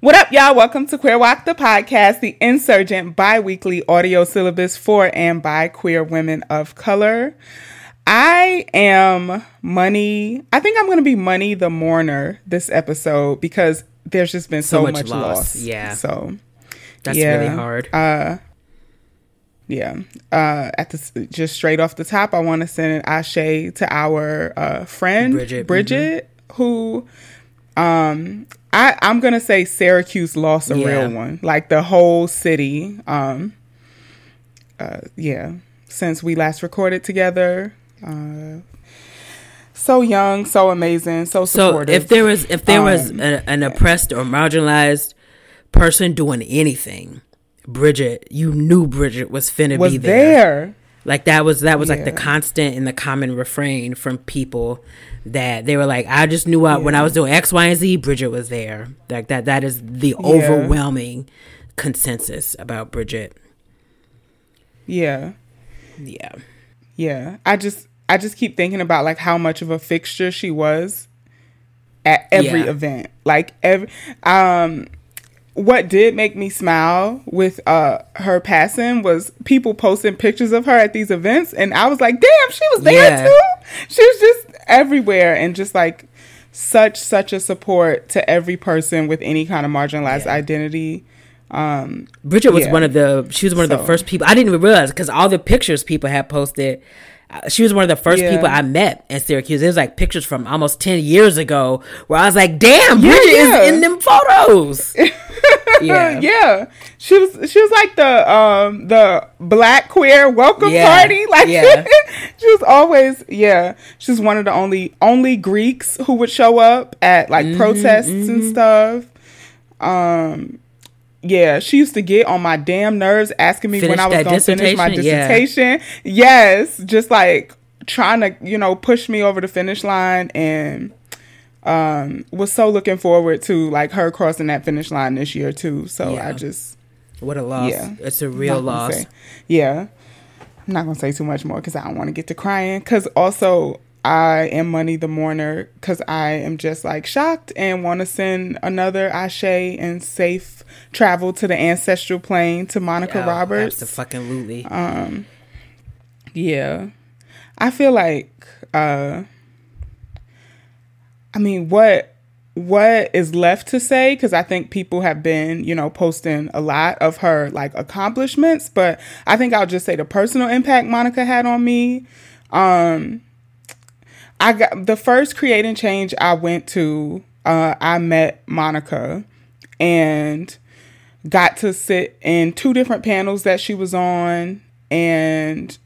What up, y'all? Welcome to Queer WOC the podcast, the insurgent bi weekly audio syllabus for and by queer women of color. I am Money. I think I'm going to be Money the Mourner this episode because there's just been so, so much, much loss. loss. Yeah. So that's yeah. really hard. Uh, yeah. Uh, at the just straight off the top, I want to send an ashe to our uh, friend Bridget, Bridget mm-hmm. who um I, I'm gonna say Syracuse lost a yeah. real one. Like the whole city. Um uh yeah. Since we last recorded together. Uh so young, so amazing, so supportive. So if there was if there um, was a, an oppressed or marginalized person doing anything, Bridget, you knew Bridget was finna was be there. there. Like that was that was yeah. like the constant and the common refrain from people that they were like, I just knew I, yeah. when I was doing X, Y, and Z, Bridget was there. Like that that is the yeah. overwhelming consensus about Bridget. Yeah. Yeah. Yeah. I just I just keep thinking about like how much of a fixture she was at every event. Like every um what did make me smile with uh her passing was people posting pictures of her at these events and I was like, damn, she was there yeah. too. She was just everywhere and just like such such a support to every person with any kind of marginalized yeah. identity. Um Bridget was yeah. one of the she was one of so. the first people I didn't even realize because all the pictures people had posted she was one of the first yeah. people I met in Syracuse. It was like pictures from almost ten years ago where I was like, "Damn, Bridget yeah, is in them photos." yeah, yeah. She was she was like the um the black queer welcome party. Like yeah. she was always yeah. She's one of the only only Greeks who would show up at like mm-hmm, protests mm-hmm. and stuff. Um yeah, she used to get on my damn nerves asking me finish when I was going to finish my dissertation. Yeah. Yes, just like trying to, you know, push me over the finish line and um was so looking forward to like her crossing that finish line this year too. So yeah. I just what a loss. Yeah. It's a real loss. Say, yeah. I'm not going to say too much more cuz I don't want to get to crying cuz also I am Money the Mourner because I am just like shocked and want to send another ashe and safe travel to the ancestral plane to Monica yeah, Roberts. Absolutely. Um, yeah, I feel like, uh, I mean, what what is left to say because i think people have been you know posting a lot of her like accomplishments but i think i'll just say the personal impact monica had on me um I got the first creating change I went to. Uh, I met Monica and got to sit in two different panels that she was on, and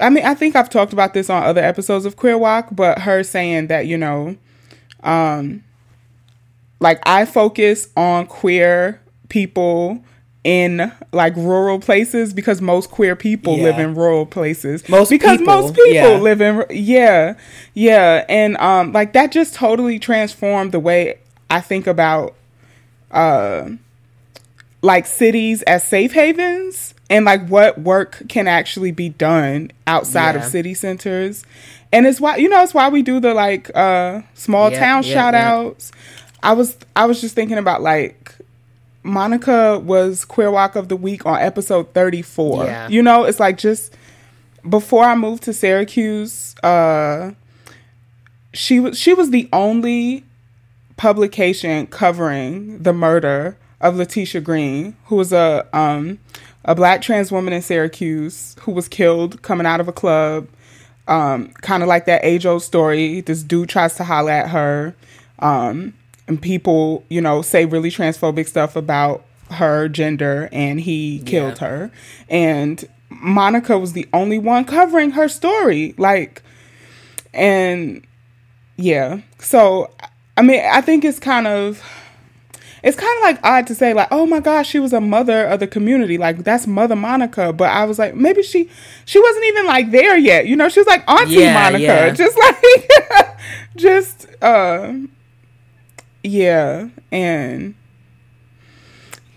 I mean I think I've talked about this on other episodes of Queer WOC, but her saying that you know, um, like I focus on queer people in like rural places because most queer people yeah. live in rural places. Most because people, most people yeah. live in yeah, yeah, and um, like that just totally transformed the way I think about uh, like cities as safe havens and like what work can actually be done outside yeah. of city centers. And it's why you know it's why we do the like uh small town shout outs. I was I was just thinking about like Monica was Queer WOC of the Week on episode 34. Yeah. You know, it's like just before I moved to Syracuse, uh, she was she was the only publication covering the murder of Letitia Green, who was a um, a black trans woman in Syracuse who was killed coming out of a club. Um, kind of like that age old story. This dude tries to holler at her. Um, and people, you know, say really transphobic stuff about her gender and he killed yeah. her. And Monica was the only one covering her story. Like, and yeah. So, I mean, I think it's kind of. It's kind of like odd to say, like, oh my gosh, she was a mother of the community. Like, that's Mother Monica. But I was like, maybe she she wasn't even like there yet. You know, she was like Auntie yeah, Monica. Yeah. Just like just uh yeah, and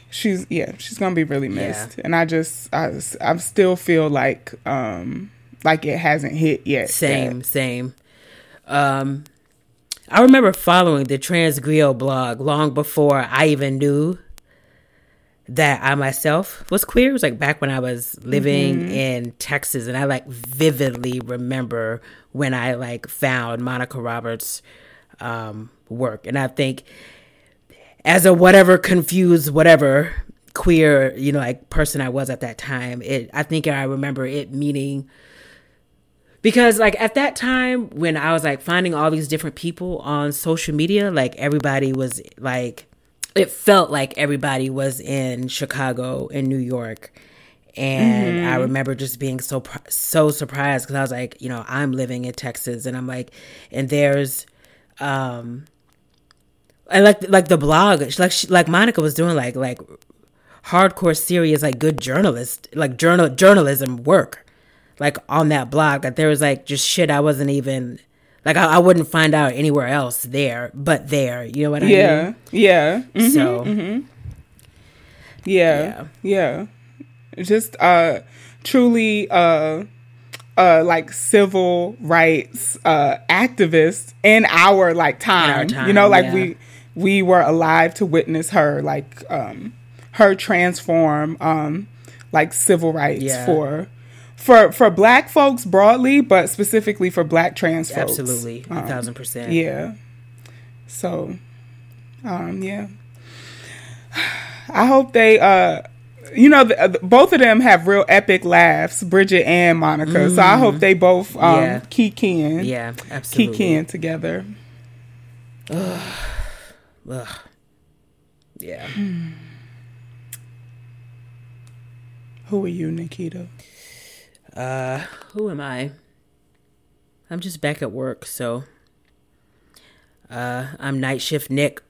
she's yeah, she's gonna be really missed. Yeah. And I just I I still feel like um like it hasn't hit yet. Same, yet. same. Um I remember following the Trans Griot blog long before I even knew that I myself was queer. It was like back when I was living mm-hmm. in Texas, and I like vividly remember when I like found Monica Roberts' um, work, and I think as a whatever confused whatever queer you know like person I was at that time, it I think I remember it meaning because like at that time when I was like finding all these different people on social media, like everybody was like it felt like everybody was in Chicago and New York. And mm-hmm. I remember just being so so surprised because I was like, you know, I'm living in Texas, and I'm like, and there's, um, and like like the blog, like she, like Monica was doing like like hardcore serious like good journalist like journal journalism work, like on that blog. That there was like just shit I wasn't even like I, I, wouldn't find out anywhere else there, but there. You know what I yeah, mean? Yeah. Mm-hmm, so. Mm-hmm. Yeah, yeah. Yeah. Just uh, truly uh, uh, like civil rights uh activists in our like time. Our time you know, like yeah. we we were alive to witness her like um her transform um like civil rights yeah. for for for black folks broadly, but specifically for black trans folks. Absolutely, a um, thousand percent. Yeah. So, um, yeah. I hope they, uh, you know, the, the, both of them have real epic laughs, Bridget and Monica. Mm. So I hope mm-hmm. they both um, yeah. key in. Yeah, absolutely. Key in together. Ugh. Ugh. Yeah. Who are you, Nikita? Uh, who am I? I'm just back at work, so. Uh, I'm night shift Nick.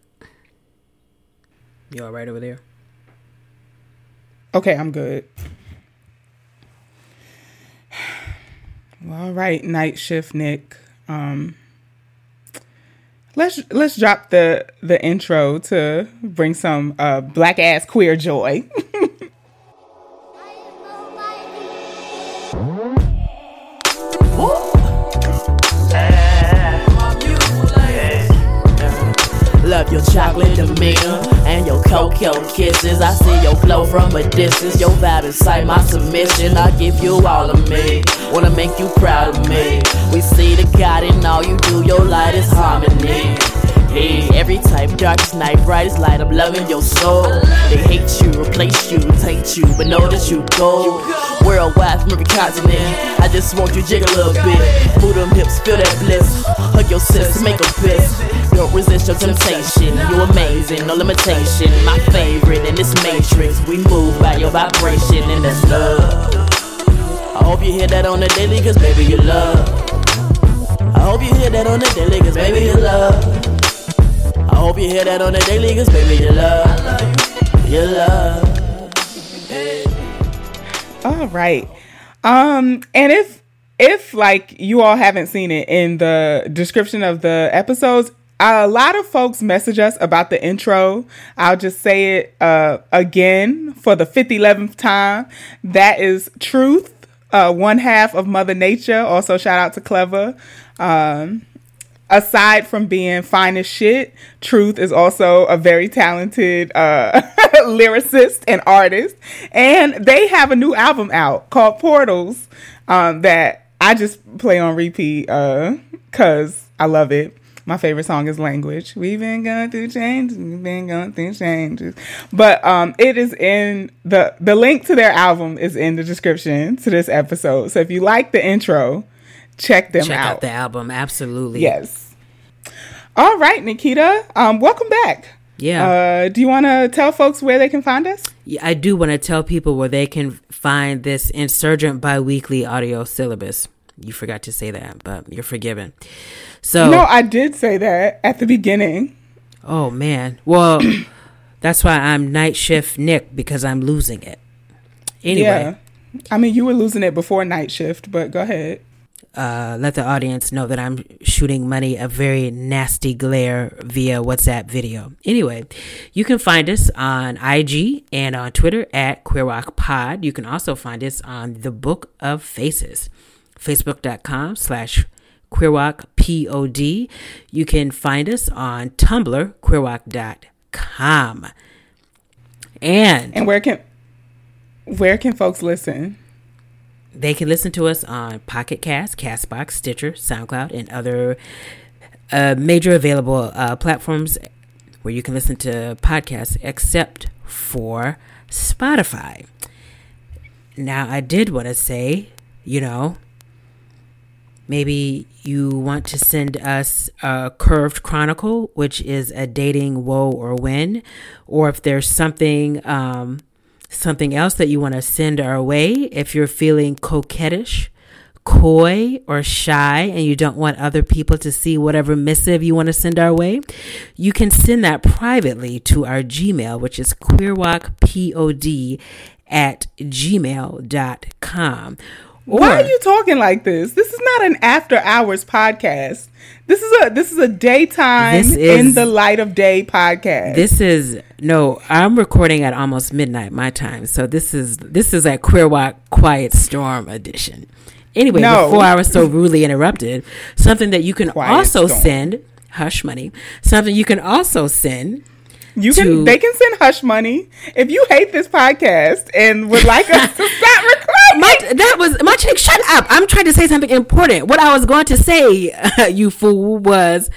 You all right over there? Okay, I'm good. all right, night shift Nick. Um, let's let's drop the the intro to bring some uh black ass queer joy. your kisses. I see your glow from a distance. Your vibe inside my submission. I give you all of me. Wanna make you proud of me. We see the God in all you do. Your light is harmony. Hey, every type, darkest night, brightest light, I'm loving your soul. They hate you, replace you, take you, but know that you go. Worldwide from every continent, I just want you jig a little bit. Move them hips, feel that bliss. Hug your sis, make a piss. Don't resist your temptation, you amazing, no limitation. My favorite in this matrix, we move by your vibration, and that's love. I hope you hear that on the daily, cause baby, you love. I hope you hear that on the daily, cause baby, you love. I hope you hear that on the daily, cause baby, you love, you love. All right. Um, and if if like you all haven't seen it in the description of the episodes, a lot of folks message us about the intro. I'll just say it uh, again for the 5011th time. That is Truth, uh, one half of Mother Nature. Also, shout out to Klever. Um, aside from being fine as shit, Truth is also a very talented uh, lyricist and artist. And they have a new album out called Portals um, that I just play on repeat because uh, I love it. My favorite song is Language. We've been going through changes. We've been going through changes. But um, it is in the the link to their album is in the description to this episode. So if you like the intro, check them check out. out the album. Absolutely. Yes. All right, Nikita. Um, welcome back. Yeah. Uh, do you want to tell folks where they can find us? Yeah, I do want to tell people where they can find this Insurgent Biweekly audio syllabus. You forgot to say that, but you're forgiven. So no, I did say that at the beginning. Oh man. Well, that's why I'm night shift Nick because I'm losing it. Anyway. Yeah. I mean, you were losing it before night shift, but go ahead uh, let the audience know that I'm shooting money a very nasty glare via WhatsApp video. Anyway, you can find us on IG and on Twitter at Queer Rock Pod. You can also find us on the Book of Faces, facebook.com slash Queerwalk P-O-D. You can find us on Tumblr, queerwalk.com. And And where can where can folks listen? They can listen to us on Pocket Cast, Castbox, Stitcher, SoundCloud, and other uh, major available uh, platforms where you can listen to podcasts, except for Spotify. Now, I did want to say, you know, maybe you want to send us a curved chronicle, which is a dating woe or win, or if there's something um, something else that you want to send our way, if you're feeling coquettish, coy, or shy, and you don't want other people to see whatever missive you want to send our way, you can send that privately to our Gmail, which is queerwalkpod at gmail.com. Or, Why are you talking like this? This is not an after hours podcast. This is a this is a daytime is, in the light of day podcast. This is no, I'm recording at almost midnight my time. So this is this is a Queer WOC Quiet Storm edition. Anyway, no. before I was so rudely interrupted, something that you can Quiet also storm. send hush money. Something you can also send you to, can they can send hush money if you hate this podcast and would like us to stop recording. My, that was my chick. Shut up! I'm trying to say something important. What I was going to say, you fool, was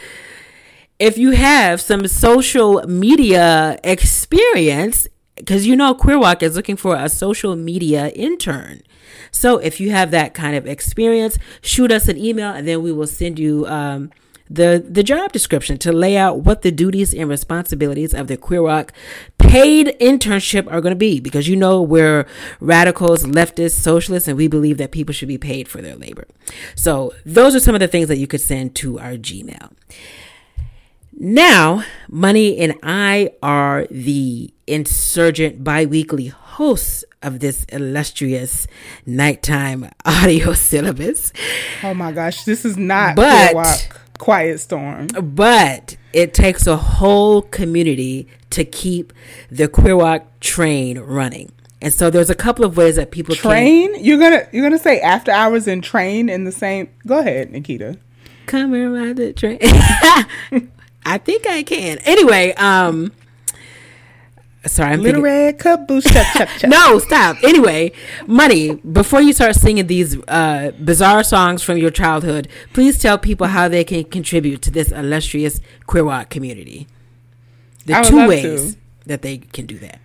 if you have some social media experience, because you know Queerwalk is looking for a social media intern. So if you have that kind of experience, shoot us an email and then we will send you. Um, the, the job description to lay out what the duties and responsibilities of the Queer WOC paid internship are going to be because you know we're radicals, leftists, socialists, and we believe that people should be paid for their labor. So those are some of the things that you could send to our Gmail. Now, Money and I are the insurgent biweekly hosts of this illustrious nighttime audio syllabus. Oh my gosh, this is not but quiet storm. But it takes a whole community to keep the queer WOC train running. And so there's a couple of ways that people train. Can, you're gonna you're gonna say after hours and train in the same. Go ahead, Nikita. Come around the train. I think I can. Anyway, um, Sorry, I'm little thinking- red caboose. No, stop. Anyway, money. Before you start singing these uh, bizarre songs from your childhood, please tell people how they can contribute to this illustrious queer WOC community. The two ways to. that they can do that.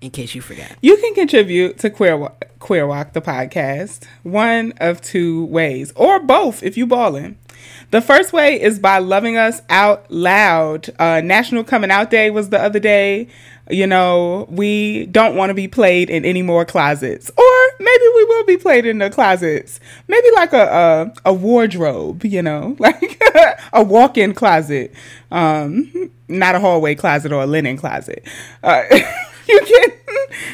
In case you forgot, you can contribute to Queer WOC, Queer WOC the podcast one of two ways, or both if you ballin'. The first way is by loving us out loud. Uh, National Coming Out Day was the other day. You know, we don't want to be played in any more closets, or maybe we will be played in the closets. Maybe like a a, a wardrobe, you know, like a walk-in closet, um, not a hallway closet or a linen closet. Uh, you can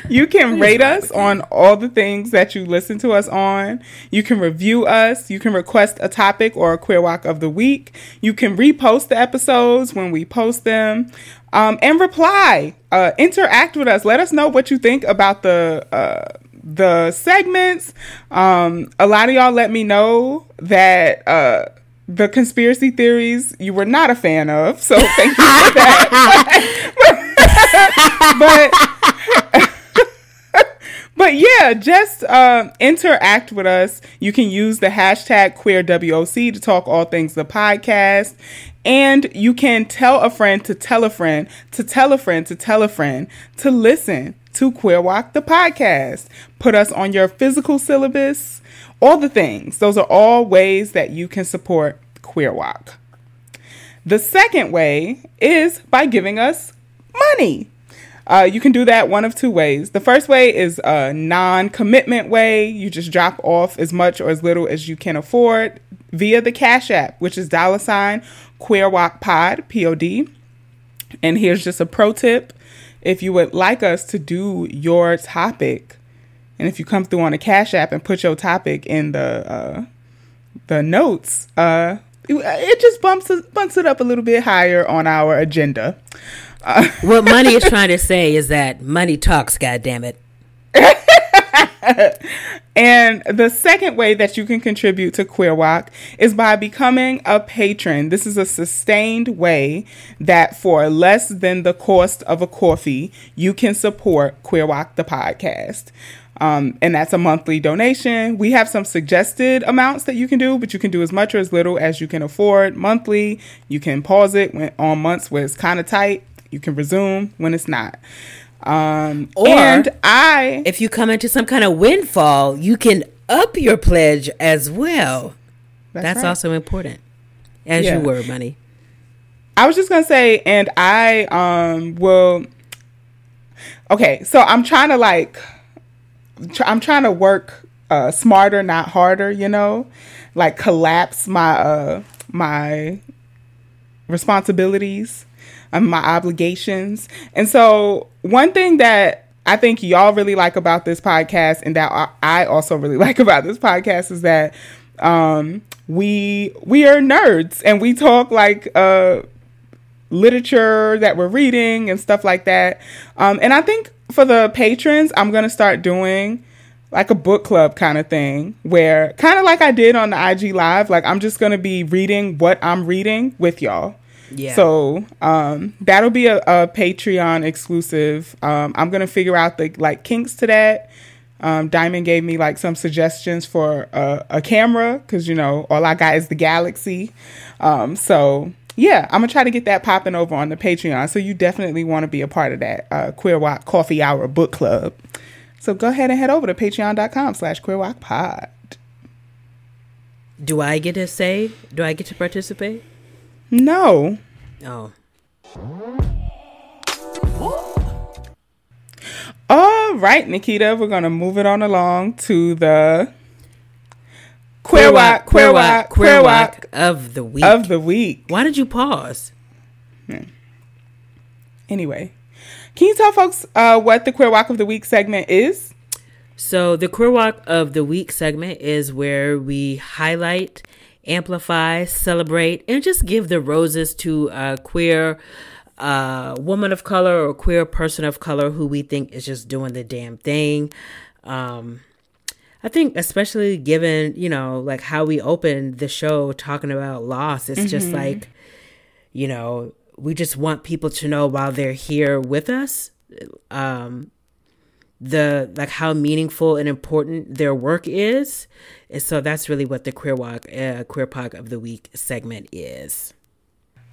you can rate us on all the things that you listen to us on. You can review us. You can request a topic or a queer WOC of the week. You can repost the episodes when we post them. Um, and reply, uh, interact with us. Let us know what you think about the uh, the segments. Um, a lot of y'all let me know that uh, the conspiracy theories you were not a fan of. So thank you for that. but but yeah, just uh, interact with us. You can use the hashtag QueerWOC to talk all things the podcast. And you can tell a friend to tell a friend to tell a friend to tell a friend to listen to Queer WOC the podcast. Put us on your physical syllabus, all the things. Those are all ways that you can support Queer WOC. The second way is by giving us money. Uh, you can do that one of two ways. The first way is a non commitment way. You just drop off as much or as little as you can afford via the Cash App, which is dollar sign Queer WOC Pod, P O D. And here's just a pro tip if you would like us to do your topic, and if you come through on a Cash App and put your topic in the uh, the notes, uh, it just bumps it, bumps it up a little bit higher on our agenda. what money is trying to say is that money talks. God damn it. and the second way that you can contribute to Queer WOC is by becoming a patron. This is a sustained way that for less than the cost of a coffee, you can support Queer WOC the podcast. Um, and that's a monthly donation. We have some suggested amounts that you can do, but you can do as much or as little as you can afford monthly. You can pause it when, on months where it's kind of tight. You can resume when it's not. Um, or and I, if you come into some kind of windfall, you can up your pledge as well. That's, that's right. also important, as yeah. you were, money. I was just gonna say, and I um will. Okay, so I'm trying to like, tr- I'm trying to work uh, smarter, not harder. You know, like collapse my uh my responsibilities and my obligations. And so, one thing that I think y'all really like about this podcast, and that I also really like about this podcast, is that um, we we are nerds and we talk like uh, literature that we're reading and stuff like that. Um, and I think for the patrons, I'm gonna start doing like a book club kind of thing where kind of like I did on the IG live like I'm just going to be reading what I'm reading with y'all. Yeah. So um, that'll be a, a Patreon exclusive. Um, I'm gonna figure out the like kinks to that. Um, Diamond gave me like some suggestions for a, a camera because you know all I got is the Galaxy. Um, so yeah, I'm gonna try to get that popping over on the Patreon. So you definitely want to be a part of that uh, Queer WOC Coffee Hour Book Club. So go ahead and head over to patreon.com/slash Queer WOC Pod. Do I get to say? Do I get to participate? No. Oh. All right, Nikita, we're gonna move it on along to the queer WOC, queer WOC, queer WOC of the week. Of the week. Why did you pause? Hmm. Anyway, can you tell folks uh, what the queer WOC of the week segment is? So the queer WOC of the week segment is where we highlight amplify, celebrate, and just give the roses to a queer uh, woman of color or queer person of color who we think is just doing the damn thing. Um, I think, especially given, you know, like how we opened the show talking about loss, it's mm-hmm. just like, you know, we just want people to know while they're here with us, um, the like how meaningful and important their work is. And so that's really what the Queer WOC uh, Queer POC of the Week segment is.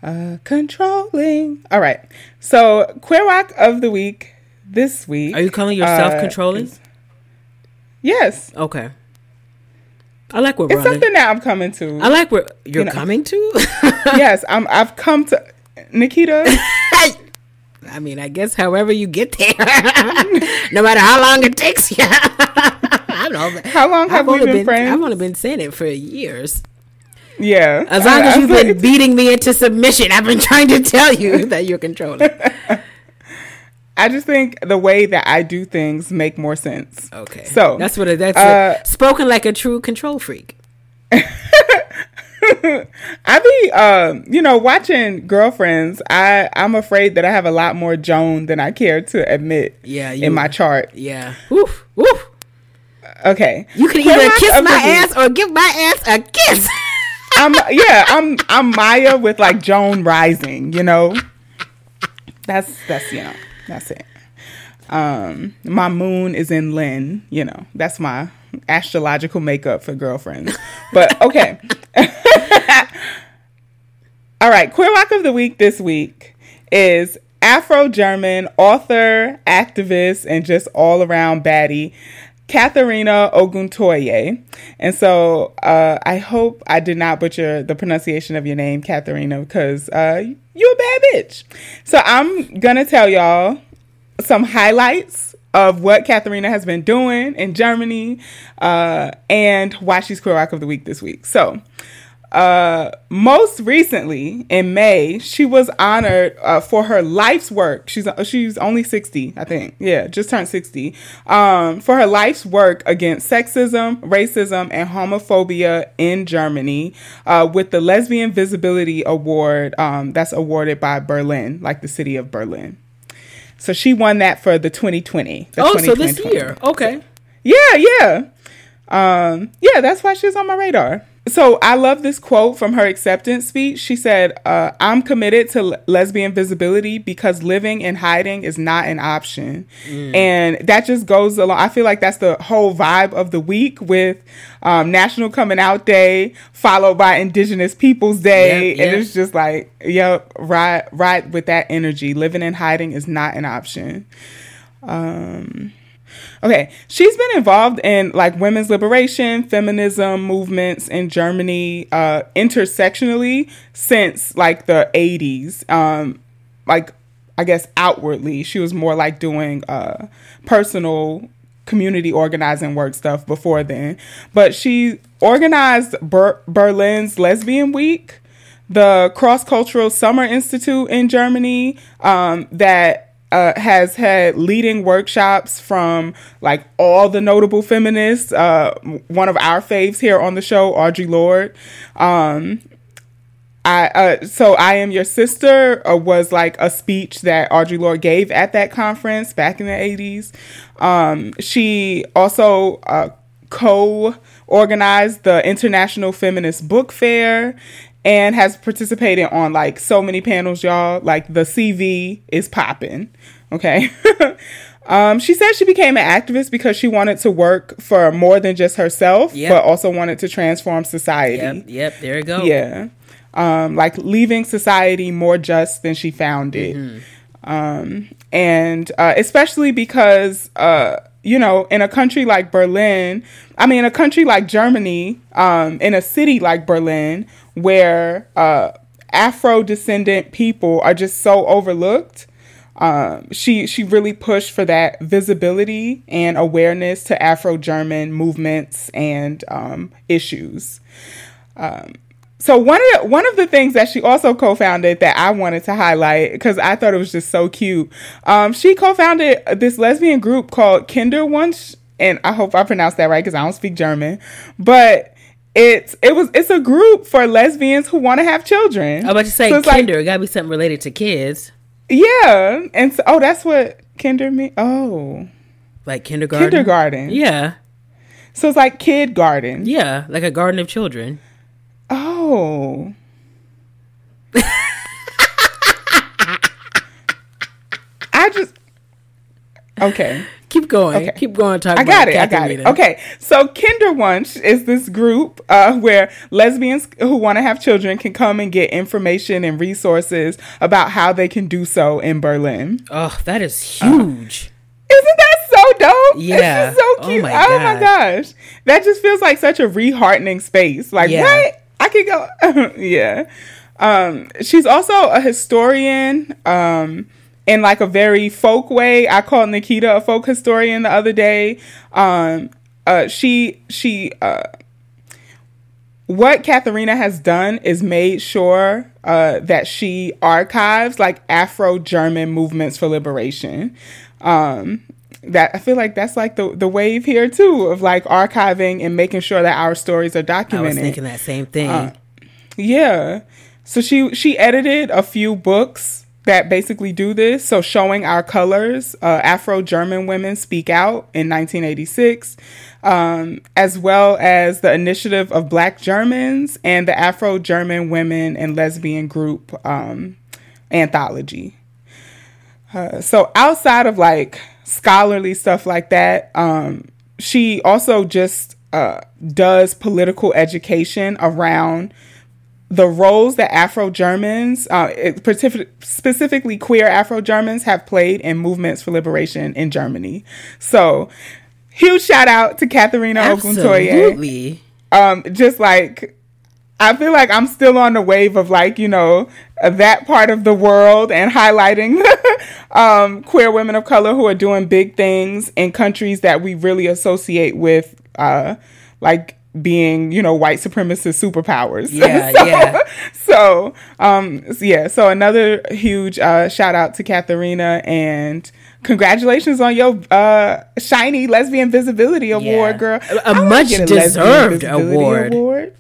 Uh, controlling. All right. So Queer WOC of the Week this week. Are you calling yourself uh, controlling? Yes. Okay. I like where it's something that I'm coming to. I like where you're you know. coming to. yes, I'm. I've come to Nikita. I mean, I guess however you get there, no matter how long it takes you. I don't know. How long have I've we been, been, friends? I've only been saying it for years. Yeah. As long I, as you've been beating me into submission, I've been trying to tell you that you're controlling. I just think the way that I do things make more sense. Okay. So that's what it, that's uh, spoken like a true control freak. I be, um, you know, watching girlfriends. I I'm afraid that I have a lot more Joan than I care to admit. Yeah, you, in my chart. Yeah. Woof woof. Okay. You can either kiss my ass or give my ass a kiss. I'm yeah. I'm I'm Maya with like Joan rising. You know. That's that's you know that's it. Um, my moon is in Lynn. You know that's my astrological makeup for girlfriends. But okay. All right, Queer WOC of the Week this week is Afro German author, activist, and just all around baddie, Katharina Oguntoye. And so uh, I hope I did not butcher the pronunciation of your name, Katharina, because uh, you're a bad bitch. So I'm going to tell y'all some highlights of what Katharina has been doing in Germany uh, and why she's Queer WOC of the Week this week. So, uh, most recently in May, she was honored uh, for her life's work. She's she's only sixty, I think. Yeah, just turned sixty. Um, for her life's work against sexism, racism, and homophobia in Germany, uh, with the Lesbian Visibility Award um, that's awarded by Berlin, like the city of Berlin. So she won that for the 2020. The oh, so this year. Okay. Yeah, yeah. Um, yeah, that's why she's on my radar. So I love this quote from her acceptance speech. She said, uh, I'm committed to le- lesbian visibility because living in hiding is not an option. Mm. And that just goes along. I feel like that's the whole vibe of the week with um, National Coming Out Day, followed by Indigenous Peoples Day. Yep, yep. And it's just like, yep, right, right with that energy. Living in hiding is not an option. Um, Okay, she's been involved in like women's liberation, feminism movements in Germany, uh, intersectionally since like the 80s. Um, like, I guess outwardly, she was more like doing uh, personal community organizing work stuff before then. But she organized Ber- Berlin's Lesbian Week, the Cross Cultural Summer Institute in Germany, um, that uh, has had leading workshops from like all the notable feminists. Uh, one of our faves here on the show, Audre Lorde. Um, I uh, so I am your sister uh, was like a speech that Audre Lorde gave at that conference back in the eighties. Um, she also uh, co-organized the International Feminist Book Fair and has participated on like so many panels, y'all. Like the CV is popping. Okay. um, she said she became an activist because she wanted to work for more than just herself, yep. but also wanted to transform society. Yep, yep, there you go. Yeah. Um, like leaving society more just than she found it. Mm-hmm. Um, and uh, especially because, uh, you know, in a country like Berlin, I mean, a country like Germany, um, in a city like Berlin, where uh, Afro descendant people are just so overlooked. Um, she she really pushed for that visibility and awareness to Afro German movements and um, issues. Um, so one of the, one of the things that she also co-founded that I wanted to highlight because I thought it was just so cute. Um, she co-founded this lesbian group called Kinderwunsch, and I hope I pronounced that right because I don't speak German, but it's it was it's a group for lesbians who want to have children. I was about to say so kinder. Like, it gotta be something related to kids. Yeah, and so, oh, that's what kinder mean. Oh, like kindergarten. Kindergarten. Yeah. So it's like kid garden. Yeah, like a garden of children. Oh. I just okay. Keep going. Okay. Keep going. Talk. I got it. I got it. Okay. So Kinderwunsch is this group uh, where lesbians who want to have children can come and get information and resources about how they can do so in Berlin. Oh, that is huge. Uh, isn't that so dope? Yeah. It's so oh cute. Oh my, oh my, gosh. That just feels like such a reheartening space. Like yeah. what? I could go. yeah. Um, she's also a historian. Um, in like a very folk way. I called Nikita a folk historian the other day. Um, uh, she she uh, what Katharina has done is made sure uh, that she archives like Afro German movements for liberation. Um, that I feel like that's like the the wave here too of like archiving and making sure that our stories are documented. I was thinking that same thing. Uh, yeah. So she she edited a few books that basically do this. So, showing our colors, uh, Afro German women speak out in 1986, um, as well as the initiative of Black Germans and the Afro German Women and Lesbian Group um, anthology. Uh, so, outside of like scholarly stuff like that, um, she also just uh, does political education around the roles that Afro Germans, uh, specifically queer Afro Germans, have played in movements for liberation in Germany. So, huge shout out to Katharina Oguntoye. Um, just like I feel like I'm still on the wave of like you know that part of the world and highlighting um, queer women of color who are doing big things in countries that we really associate with, uh, like being, you know, white supremacist superpowers. Yeah, so, yeah. So, um, yeah. So another huge uh, shout out to Katharina and congratulations on your uh, shiny lesbian visibility award, yeah. girl. A, a much a deserved award. award.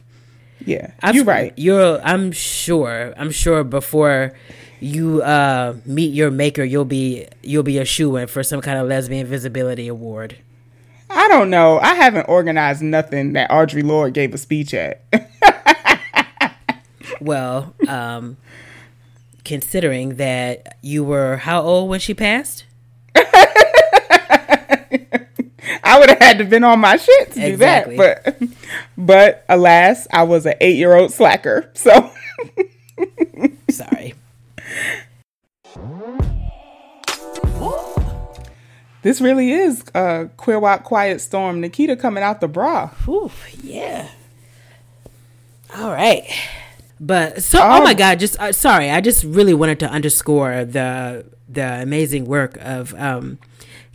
Yeah, I've, you're right. You're. I'm sure. I'm sure before you uh, meet your maker, you'll be you'll be a shoe in for some kind of lesbian visibility award. I don't know. I haven't organized nothing that Audre Lorde gave a speech at. well, um, considering that you were how old when she passed? I would have had to been on my shit to exactly. do that. But but alas, I was an eight year old slacker. So sorry. This really is a queer WOC quiet storm. Nikita coming out the bra. Ooh, yeah. All right. But so, oh, oh my God! Just uh, sorry, I just really wanted to underscore the the amazing work of um,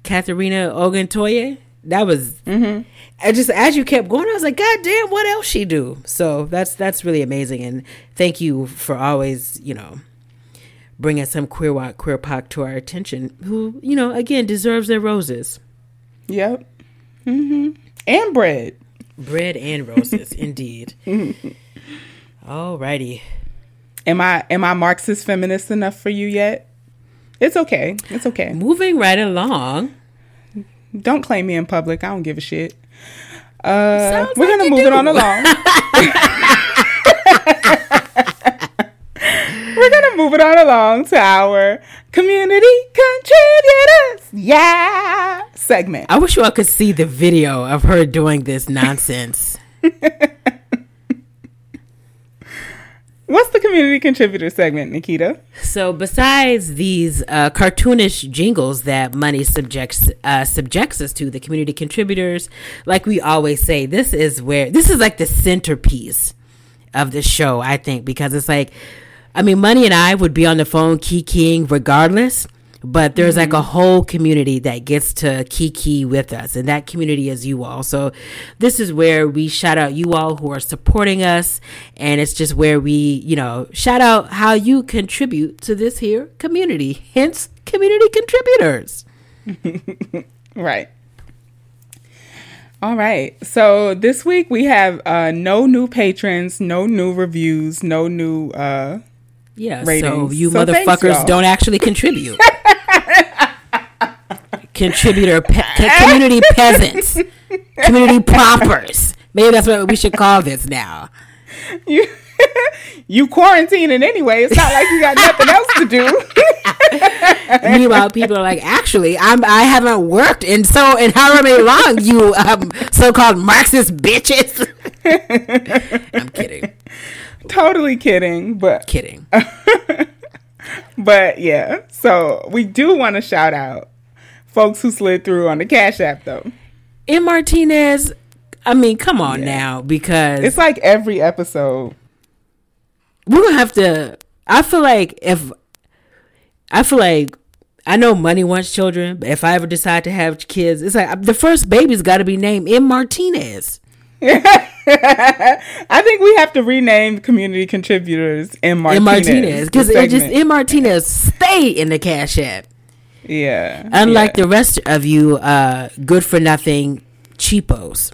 Katharina Oguntoye. That was, mm-hmm. I just as you kept going, I was like, God damn, what else she do? So that's that's really amazing, and thank you for always, you know, bringing some queer WOC, queer POC to our attention. Who, you know, again deserves their roses. Yep. Mm-hmm. And bread. Bread and roses, indeed. Alrighty. Am I am I Marxist feminist enough for you yet? It's okay. It's okay. Moving right along. Don't claim me in public. I don't give a shit. Uh, we're like gonna move do. it on along. we're gonna move it on along to our community contributors. Yeah, segment. I wish you all could see the video of her doing this nonsense. What's the community contributor segment, Nikita? So, besides these uh, cartoonish jingles that money subjects uh, subjects us to, the community contributors, like we always say, this is where this is like the centerpiece of the show. I think because it's like, I mean, money and I would be on the phone key keying regardless but there's mm-hmm. like a mm-hmm. whole community that gets to kiki with us and that community is you all so this is where we shout out you all who are supporting us and it's just where we you know shout out how you contribute to this here community hence community contributors right all right. So this week we have uh, no new patrons, no new reviews, no new uh, yeah. Ratings. So you so motherfuckers don't actually contribute. contributor, pe- community peasants, community paupers. Maybe that's what we should call this now. You, you quarantining anyway. It's not like you got nothing else to do. Meanwhile, people are like, actually, I'm I haven't worked in so in however long. You um, so-called Marxist bitches. I'm kidding. Totally kidding, but kidding. but yeah, so we do want to shout out folks who slid through on the Cash App though. In Martinez, I mean, come on yeah. now, because it's like every episode. We're gonna have to. I feel like if I feel like I know money wants children, but if I ever decide to have kids, it's like the first baby's got to be named M Martinez. I think we have to rename community contributors M Martinez. Martinez because it just M Martinez stay in the Cash App. Yeah. Unlike yeah. the rest of you, uh, good for nothing cheapos.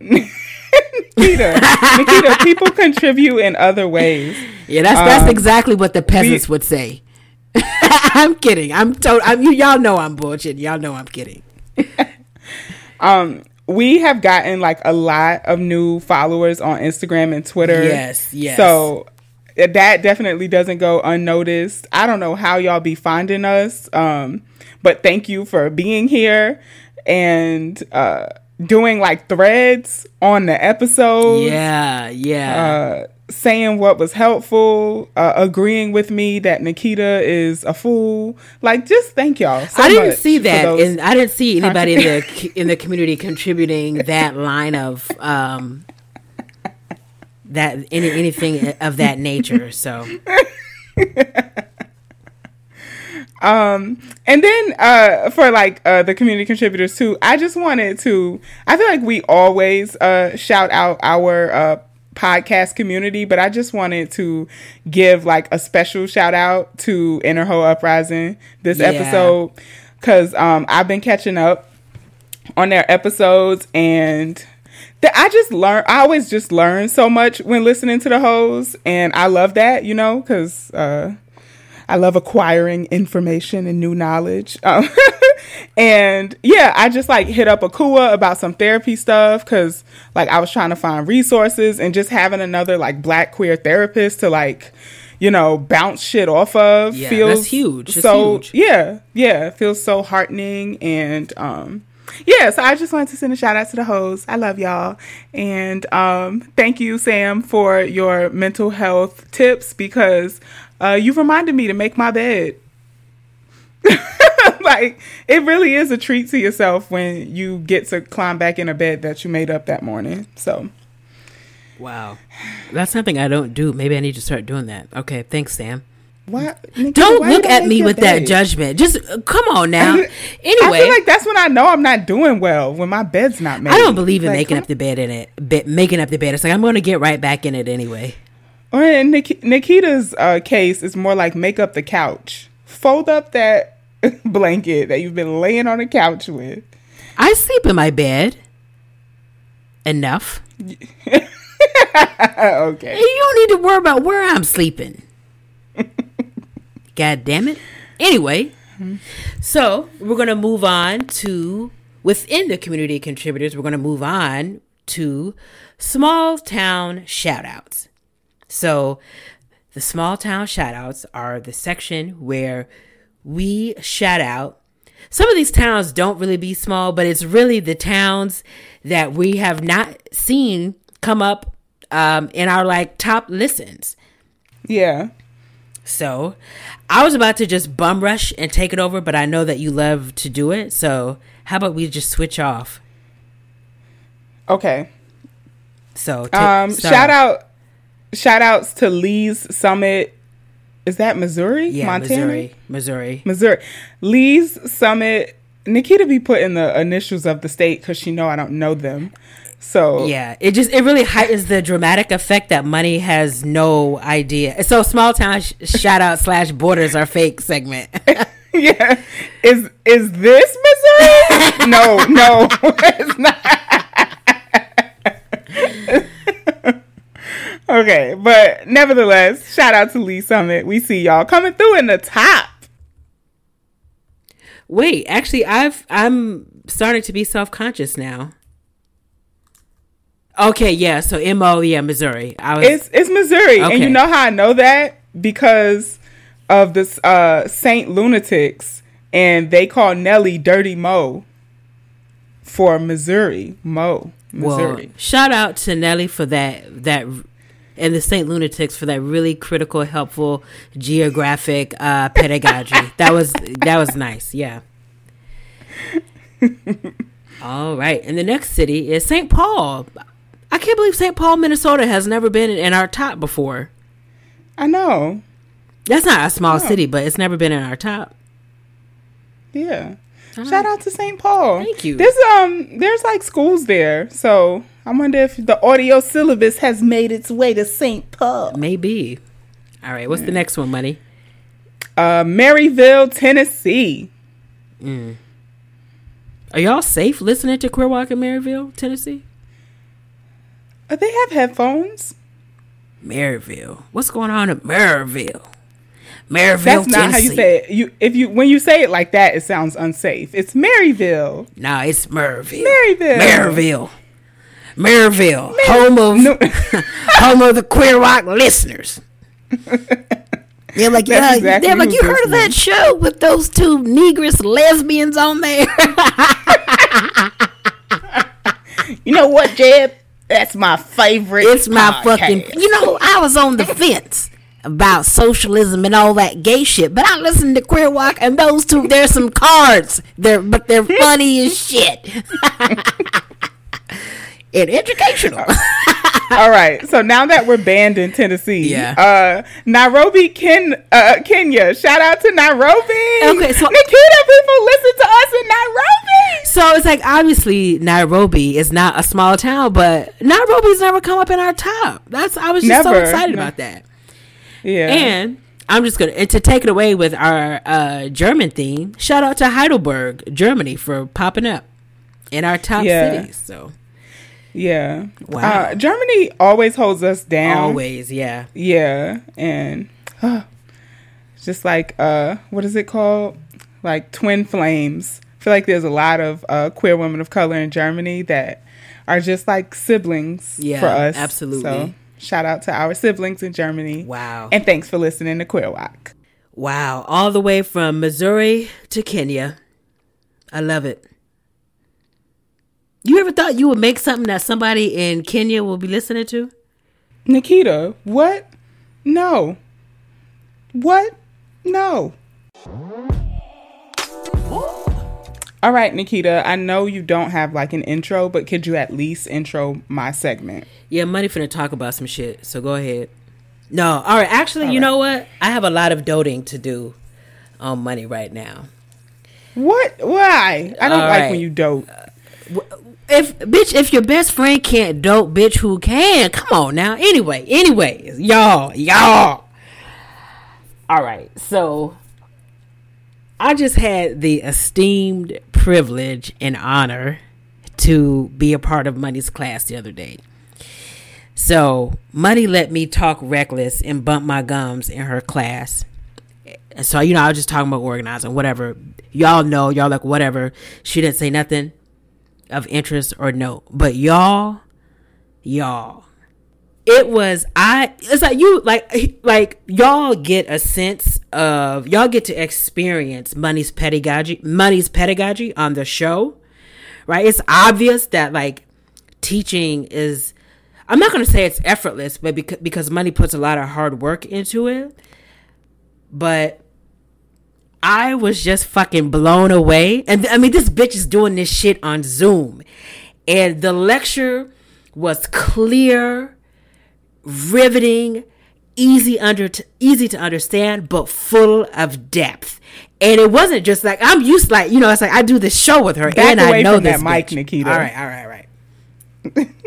Nikita, Nikita, people contribute in other ways. Yeah, that's that's um, exactly what the peasants we, would say. I'm kidding. I'm told. I'm you. Y'all know I'm bullshit. Y'all know I'm kidding. um, we have gotten like a lot of new followers on Instagram and Twitter. Yes, yes. So that definitely doesn't go unnoticed. I don't know how y'all be finding us, um, but thank you for being here and uh, doing like threads on the episode. Yeah, yeah. Uh, saying what was helpful, uh, agreeing with me that Nikita is a fool. Like, just thank y'all. So I didn't see that, and I didn't see anybody in the in the community contributing that line of um, that any anything of that nature. So. um and then uh for like uh the community contributors too i just wanted to i feel like we always uh shout out our uh podcast community, but I just wanted to give like a special shout out to Inner Uprising this yeah. episode because um, I've been catching up on their episodes and I just learn. I always just learn so much when listening to the hoes, and I love that, you know, because uh, I love acquiring information and new knowledge. Um, and yeah, I just like hit up Akua about some therapy stuff because like I was trying to find resources and just having another like black queer therapist to like you know bounce shit off of Yeah, feels that's huge. So huge. yeah, yeah, it feels so heartening and um yeah, so I just wanted to send a shout out to the hoes. I love y'all. And um thank you, Sam, for your mental health tips because uh you reminded me to make my bed. like it really is a treat to yourself when you get to climb back in a bed that you made up that morning. So Wow. That's something I don't do. Maybe I need to start doing that. Okay, thanks, Sam. Why Don't why look at me with that judgment. Just uh, come on now. I Anyway, I feel like that's when I know I'm not doing well when my bed's not made. I don't believe in Like, making up the bed in it. Be, making up the bed. It's like I'm going to get right back in it anyway. Or in Nik- Nikita's uh, case, it's more like make up the couch, fold up that blanket that you've been laying on the couch with. I sleep in my bed enough. okay. You don't need to worry about where I'm sleeping. God damn it. Anyway, so we're going to move on to within the community contributors, we're going to move on to small town shout outs. So, the small town shout outs are the section where we shout out. Some of these towns don't really be small, but it's really the towns that we have not seen come up um, in our like top listens. Yeah. So I was about to just bum rush and take it over, but I know that you love to do it. So how about we just switch off? Okay. So take- Um, start shout out, shout outs to Lee's Summit. Is that Missouri? yeah, Montana? Missouri, Missouri. Missouri. Lee's Summit. Nikita be putting the initials of the state because she know I don't know them. So Yeah, it just it really heightens the dramatic effect that money has no idea. So small town sh- shout out slash borders are fake segment. yeah. Is is this Missouri? no, no, it's not. okay, but nevertheless, shout out to Lee Summit. We see y'all coming through in the top. Wait, actually, I've I'm starting to be self conscious now. Okay, yeah. So mo, yeah, Missouri. I was It's it's Missouri, and you know how I know that because of this uh Saint Lunatics, and they call Nelly Dirty Mo for Missouri. Mo, Missouri. well. Shout out to Nelly for that that and the Saint Lunatics for that really critical, helpful geographic uh, pedagogy. that was that was nice. Yeah. All right, and the next city is St. Paul. I can't believe St. Paul, Minnesota, has never been in our top before. I know. That's not a small city, but it's never been in our top. Yeah. Shout out to St. Paul. Thank you. There's um there's like schools there, so I wonder if the audio syllabus has made its way to St. Paul. Maybe. All right, what's the next one, money? Uh, Maryville, Tennessee. Are y'all safe listening to Queer WOC in Maryville, Tennessee? Uh, they have headphones. Maryville. What's going on in Maryville? Maryville, That's not how you say it. You if you when you say it like that, it sounds unsafe. It's Maryville. Nah, it's Maryville. Maryville. Maryville. Maryville. home of No. home of the Queer WOC listeners. They're like, yeah, exactly they're like, you heard of that show with those two negress lesbians on there? You know what, Jeb? That's my favorite. it's my podcast. fucking. You know, I was on the fence about socialism and all that gay shit, but I listened to Queer WOC and those two. There's some cards. They're but they're funny as shit. and educational. All right. So now that we're banned in Tennessee, Yeah. uh, Nairobi, Ken, uh, Kenya. Shout out to Nairobi. Okay, so- Nikita, people listen to us in Nairobi. So it's like obviously Nairobi is not a small town, but Nairobi's never come up in our top. That's I was just so excited no. about that. Yeah. And I'm just gonna to take it away with our uh, German theme. Shout out to Heidelberg, Germany, for popping up in our top Yeah. cities. So yeah. Wow. Uh, Germany always holds us down. always, yeah, Yeah, and uh, just like uh, what is it called? Like twin flames. I feel like there's a lot of uh, queer women of color in Germany that are just like siblings Yeah, for us. absolutely. So shout out to our siblings in Germany. Wow. And thanks for listening to Queer WOC. Wow. All the way from Missouri to Kenya. I love it. You ever thought you would make something that somebody in Kenya will be listening to? Nikita, what? No. What? No. All right, Nikita, I know you don't have like an intro, but could you at least intro my segment? Yeah, Money finna talk about some shit, so go ahead. No, all right. Actually, All you right. know what? I have a lot of doting to do on money right now. What? Why? I don't All like right. when you dote. Uh, If bitch, if your best friend can't dope, bitch, who can? Come on now. Anyway, anyways, y'all, y'all. All right, so I just had the esteemed privilege and honor to be a part of Money's class the other day. So Money let me talk reckless and bump my gums in her class. So, you know, I was just talking about organizing, whatever. Y'all know, y'all like, whatever. She didn't say nothing of interest or no. But y'all, y'all, it was I. It's like you like like y'all get a sense of y'all get to experience money's pedagogy, money's pedagogy on the show, right? It's obvious that like teaching is. I'm not gonna say it's effortless, but because because money puts a lot of hard work into it, but I was just fucking blown away. And I mean, this bitch is doing this shit on Zoom. And the lecture was clear, riveting, easy under to, easy to understand, but full of depth. And it wasn't just like I'm used like, you know, it's like I do this show with her Back and I know this that mic, bitch. Nikita. All right, all right, all right.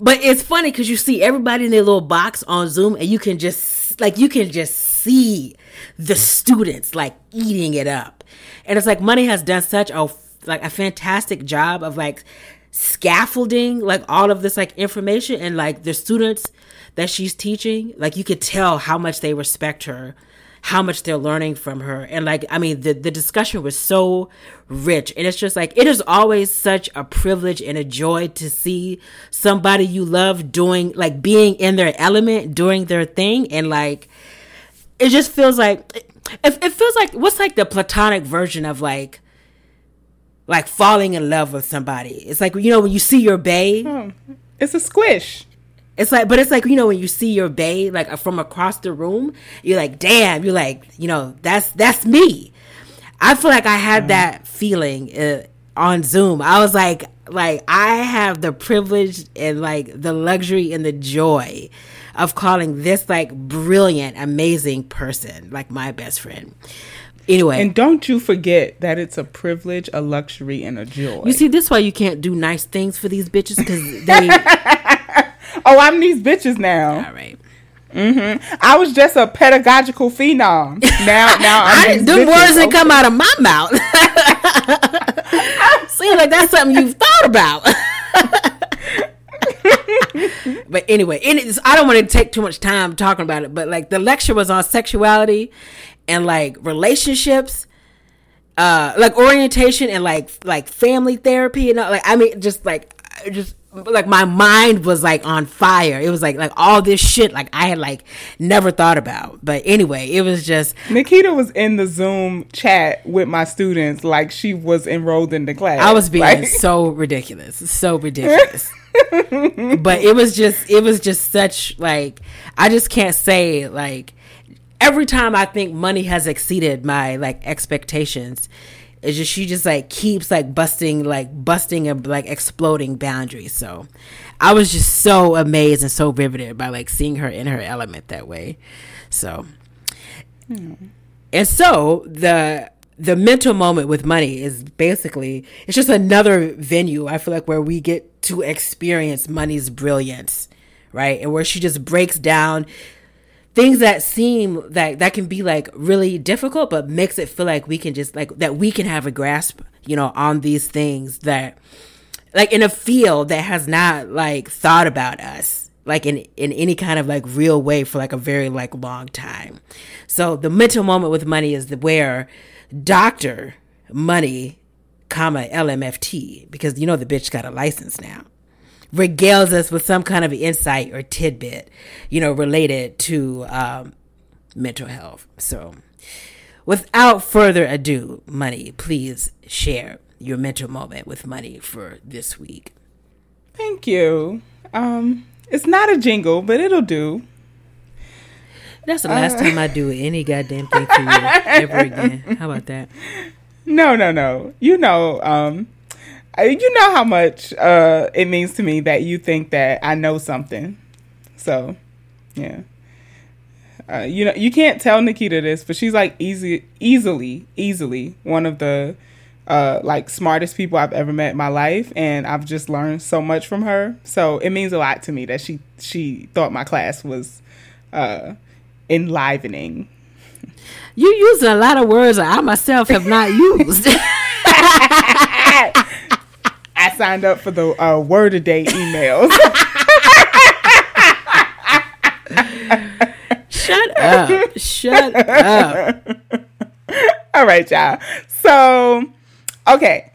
But it's funny because you see everybody in their little box on Zoom, and you can just like you can just see the students like eating it up, and it's like Money has done such a like a fantastic job of like scaffolding like all of this like information. And like the students that she's teaching like you could tell how much they respect her how much they're learning from her. And like i mean the, the discussion was so rich. And it's just like it is always such a privilege and a joy to see somebody you love doing like being in their element doing their thing. And like it just feels like it, it feels like what's like the platonic version of like like falling in love with somebody it's like you know when you see your bae Oh, it's a squish. it's like, but it's like you know when you see your bae like uh, from across the room, you're like, damn, you're like, you know, that's that's me. I feel like I had hmm. that feeling uh, on Zoom. I was like, like I have the privilege and like the luxury and the joy of calling this like brilliant, amazing person like my best friend. Anyway, And don't you forget that it's a privilege, a luxury, and a joy. you see, this is why you can't do nice things for these bitches because they. oh, I'm these bitches now. all right. Mm-hmm. I was just a pedagogical phenom. Now, now I'm I, words didn't come out of my mouth. Seems like that's something you've thought about. but anyway, I don't want to take too much time talking about it. But like the lecture was on sexuality and like relationships, uh, like orientation and like like family therapy and all, like I mean just like just like my mind was like on fire. It was like like all this shit like I had like never thought about. But anyway, it was just Nikita was in the Zoom chat with my students like she was enrolled in the class. I was being Like, so ridiculous, so ridiculous. but it was just, it was just such like I just can't say like every time I think money has exceeded my like expectations. It's just she just like keeps like busting like busting and like exploding boundaries. So I was just so amazed and so riveted by like seeing her in her element that way. So hmm. and so the the mental moment with money is basically it's just another venue I feel like where we get to experience money's brilliance, right? And where she just breaks down things that seem that that can be like really difficult but makes it feel like we can just like that we can have a grasp, you know, on these things that like in a field that has not like thought about us like in in any kind of like real way for like a very like long time. So the mental moment with money is the where Doctor Money comma LMFT because you know the bitch got a license now regales us with some kind of insight or tidbit, you know, related to um, mental health. So, without further ado, Money, please share your mental moment with Money for this week. Thank you. Um, it's not a jingle, but it'll do. That's the last uh, time I do any goddamn thing for you ever again. How about that? No, no, no. You know, um, you know how much uh, it means to me that you think that I know something. So, yeah. Uh, you know, you can't tell Nikita this, but she's like easy, easily, easily one of the uh, like smartest people I've ever met in my life, and I've just learned so much from her. So it means a lot to me that she she thought my class was uh, enlivening. You use a lot of words that I myself have not used. I signed up for the uh, word a day emails. Shut up. Shut up. All right, y'all. So, okay.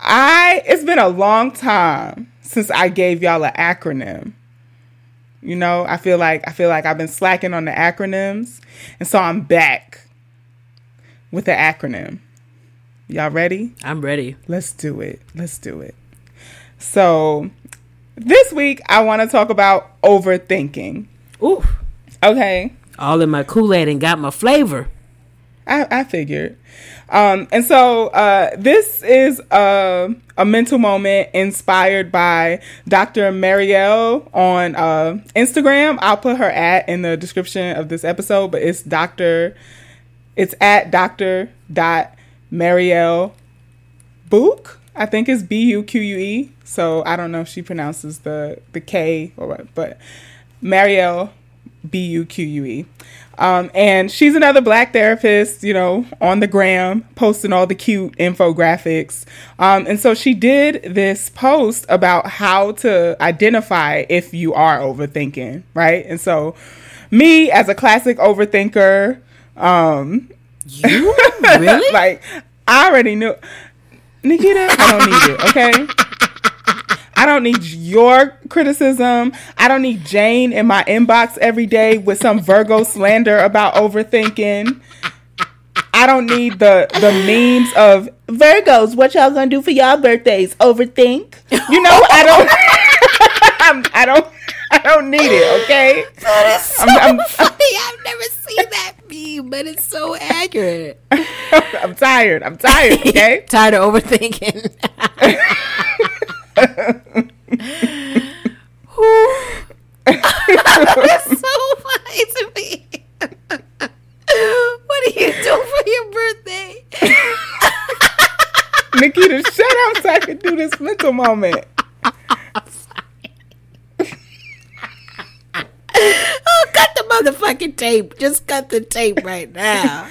I it's been a long time since I gave y'all an acronym. You know, I feel like I feel like I've been slacking on the acronyms, and so I'm back with the acronym. Y'all ready? I'm ready. Let's do it. Let's do it. So, this week I want to talk about overthinking. Ooh. Okay. All in my Kool Aid and got my flavor. I, I figured. Um, and so uh, this is a, a, mental moment inspired by Dr. Mariel on uh, Instagram. I'll put her at in the description of this episode, but it's Dr. It's at Dr. Dot Mariel Book. I think it's B U Q U E. So I don't know if she pronounces the the K or what, but Mariel B U Q U E. Um, and she's another black therapist, you know, on the gram, posting all the cute infographics. Um, and so she did this post about how to identify if you are overthinking, right? And so, me as a classic overthinker, um, you really? like I already knew. Nikita, I don't need it, okay? I don't need your criticism. I don't need Jane in my inbox every day with some Virgo slander about overthinking. I don't need the the memes of Virgos. What y'all gonna do for y'all birthdays? Overthink? You know, I don't. I don't. I don't need it. Okay. That is so I'm, I'm, funny. I've never seen that meme, but it's so accurate. I'm tired. I'm tired. Okay. tired of overthinking. It's so funny to me. what do you do for your birthday? Nikita, shut up so I can do this mental moment. oh, cut the motherfucking tape. Just cut the tape right now.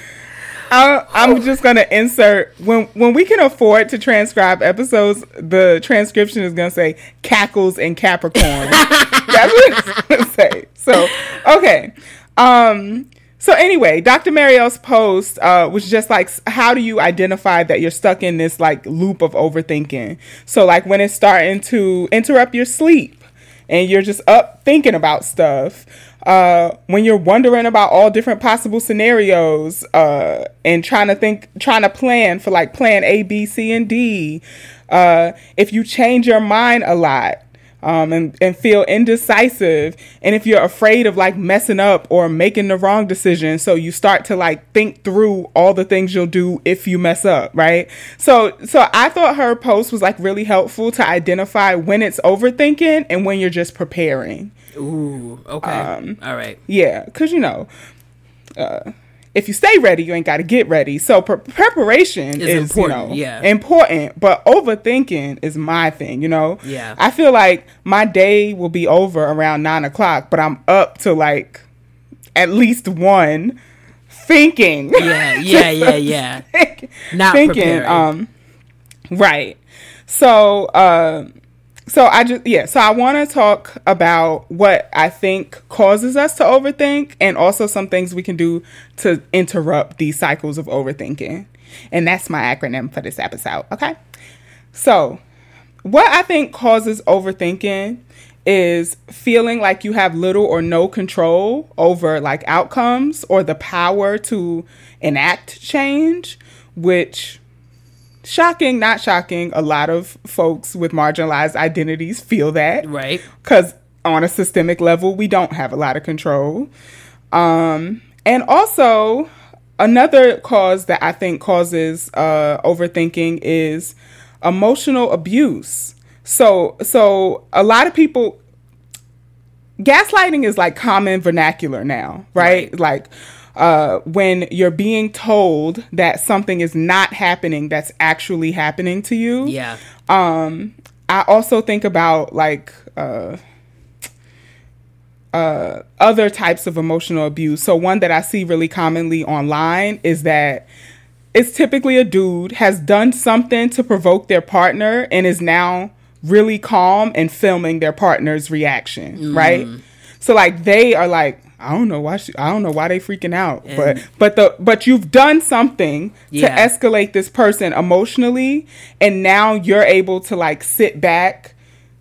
I, am just gonna insert when when we can afford to transcribe episodes. The transcription is gonna say cackles and Capricorn. That's what it's gonna say. So okay. Um. So anyway, Dr. Mariel's post uh, was just like, how do you identify that you're stuck in this like loop of overthinking? So like when it's starting to interrupt your sleep and you're just up thinking about stuff. Uh, when you're wondering about all different possible scenarios uh, and trying to think, trying to plan for like plan A, B, C, and D. Uh, if you change your mind a lot, um, and, and feel indecisive. And if you're afraid of like messing up or making the wrong decision, so you start to like think through all the things you'll do if you mess up, right? So, so I thought her post was like really helpful to identify when it's overthinking and when you're just preparing. Ooh, okay. Um, all right. Yeah, because you know, uh, if you stay ready, you ain't got to get ready. So pre- preparation is, is important, you know, yeah. important, but overthinking is my thing. You know, yeah. I feel like my day will be over around nine o'clock, but I'm up to like at least one thinking. Yeah, yeah, yeah, yeah. Not thinking. Preparing. Um, right. So, uh, so I just yeah, so I want to talk about what I think causes us to overthink and also some things we can do to interrupt these cycles of overthinking. And that's my acronym for this episode. Okay. So, what I think causes overthinking is feeling like you have little or no control over like outcomes or the power to enact change, which shocking, not shocking, a lot of folks with marginalized identities feel that. Right. Cuz on a systemic level, we don't have a lot of control. Um and also another cause that I think causes uh overthinking is emotional abuse. So so a lot of people gaslighting is like common vernacular now, right? right. Like uh, when you're being told that something is not happening that's actually happening to you. Yeah. Um, I also think about like uh, uh, other types of emotional abuse. So one that I see really commonly online is that it's typically a dude has done something to provoke their partner and is now really calm and filming their partner's reaction, mm. right? So like they are like, I don't know why she, I don't know why they freaking out, and but but the but you've done something yeah. to escalate this person emotionally, and now you're able to like sit back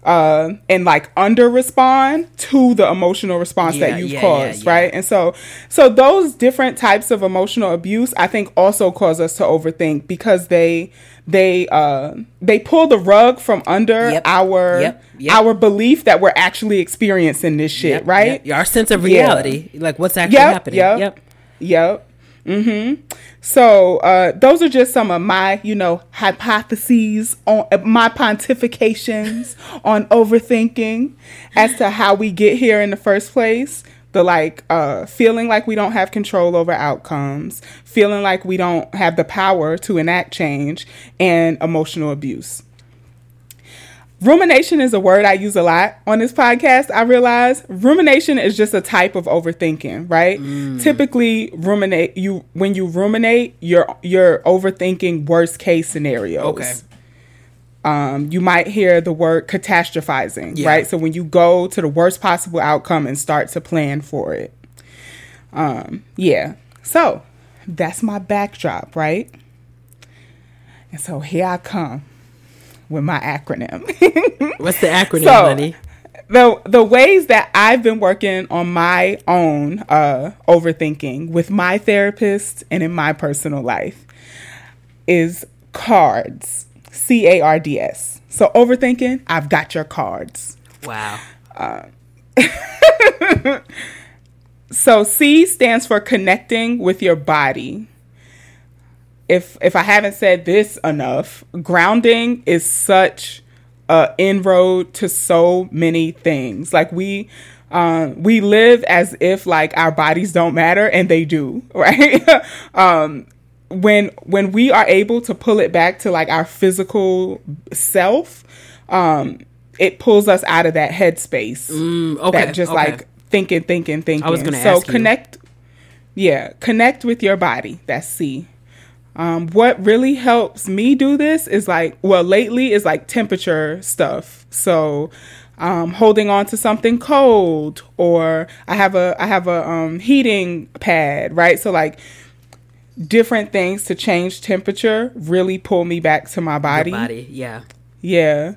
uh, and like under respond to the emotional response yeah, that you've yeah, caused, yeah, right? And so, so those different types of emotional abuse, I think, also cause us to overthink because they they uh, they pull the rug from under yep. our yep. Yep. our belief that we're actually experiencing this shit, right? Our sense of reality, like what's actually happening. Yep. Yep. Yep. Mm-hmm. So uh, those are just some of my, you know, hypotheses on uh, my pontifications on overthinking as to how we get here in the first place. The like uh, feeling like we don't have control over outcomes, feeling like we don't have the power to enact change, and emotional abuse. Rumination is a word I use a lot on this podcast. I realize rumination is just a type of overthinking, right? Mm. Typically, ruminate you when you ruminate, you're you're overthinking worst case scenarios. Okay. Um, you might hear the word catastrophizing, yeah. right? So when you go to the worst possible outcome and start to plan for it. Um, yeah. So that's my backdrop, right? And so here I come with my acronym. What's the acronym, so, honey? The the ways that I've been working on my own uh, overthinking with my therapist and in my personal life is cards. C A R D S. So overthinking, I've got your cards. Wow. Uh, so C stands for connecting with your body if if I haven't said this enough, grounding is such a inroad to so many things. Like we um, we live as if like our bodies don't matter, and they do, right? um, when when we are able to pull it back to like our physical self, um, it pulls us out of that headspace. Mm, okay, that just okay. like thinking, thinking, thinking. I was gonna so connect. Yeah, connect with your body. That's C. Um, what really helps me do this is like, well, lately is like temperature stuff. So, um, holding on to something cold, or I have a I have a um, heating pad, right? So like different things to change temperature really pull me back to my body. Your body, yeah, yeah.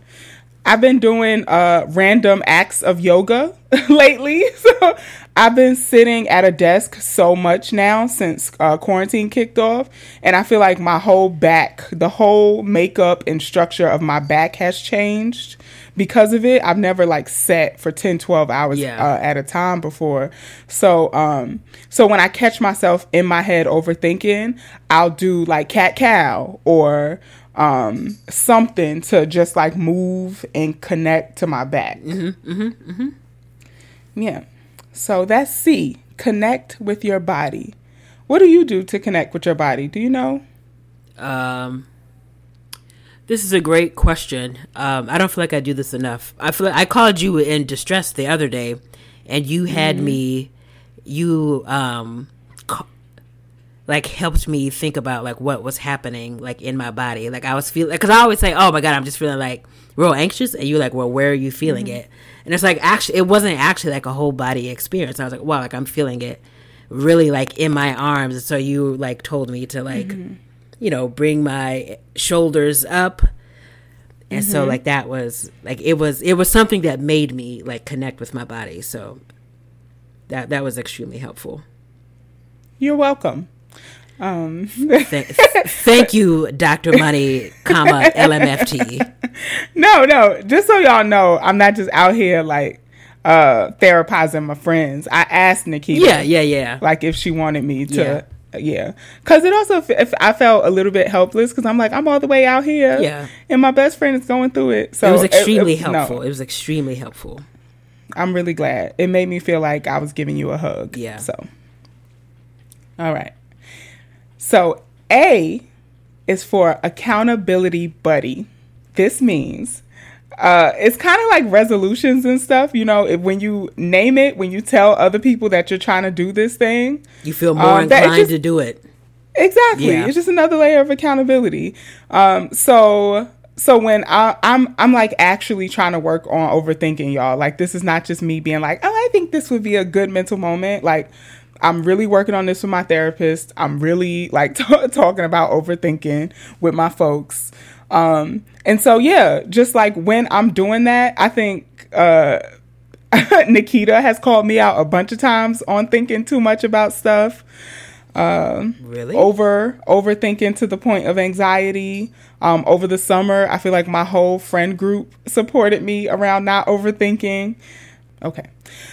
I've been doing uh, random acts of yoga lately. So I've been sitting at a desk so much now since uh, quarantine kicked off. And I feel like my whole back, the whole makeup and structure of my back has changed because of it. I've never like sat for 10, 12 hours yeah. uh, at a time before. So, um, so when I catch myself in my head overthinking, I'll do like cat cow or um, something to just like move and connect to my back. Mm-hmm, mm-hmm, mm-hmm. Yeah. So that's C. Connect with your body. What do you do to connect with your body? Do you know? Um, this is a great question. Um, I don't feel like I do this enough. I feel like I called you in distress the other day, and you had mm-hmm. me. You um like helped me think about like what was happening like in my body. Like I was feeling because I always say, "Oh my god, I'm just feeling like real anxious," and you're like, "Well, where are you feeling mm-hmm. it?" And it's like actually, it wasn't actually like a whole body experience. I was like, "Wow, like I'm feeling it." really like in my arms and so you like told me to like mm-hmm. you know, bring my shoulders up. And mm-hmm. so like that was like it was it was something that made me like connect with my body. So that that was extremely helpful. You're welcome. Um. thank, thank you, Doctor Money, comma LMFT. No, no. Just so y'all know, I'm not just out here like uh therapizing my friends. I asked Nikita. Yeah, yeah, yeah. Like if she wanted me to. Yeah yeah because it also if i felt a little bit helpless because i'm like i'm all the way out here yeah and my best friend is going through it so it was extremely it, it, helpful no. it was extremely helpful i'm really glad it made me feel like i was giving you a hug yeah so all right so a is for accountability buddy this means uh, it's kind of like resolutions and stuff. You know, if, when you name it, when you tell other people that you're trying to do this thing, you feel more um, inclined just, to do it. Exactly. Yeah. It's just another layer of accountability. Um, so so when I, I'm I'm like actually trying to work on overthinking, y'all. Like this is not just me being like, oh, I think this would be a good mental moment. Like I'm really working on this with my therapist. I'm really like t- talking about overthinking with my folks. Um, and so, yeah, just like when I'm doing that, I think uh, Nikita has called me out a bunch of times on thinking too much about stuff. Um, really? Over overthinking to the point of anxiety. Um, over the summer, I feel like my whole friend group supported me around not overthinking. Okay.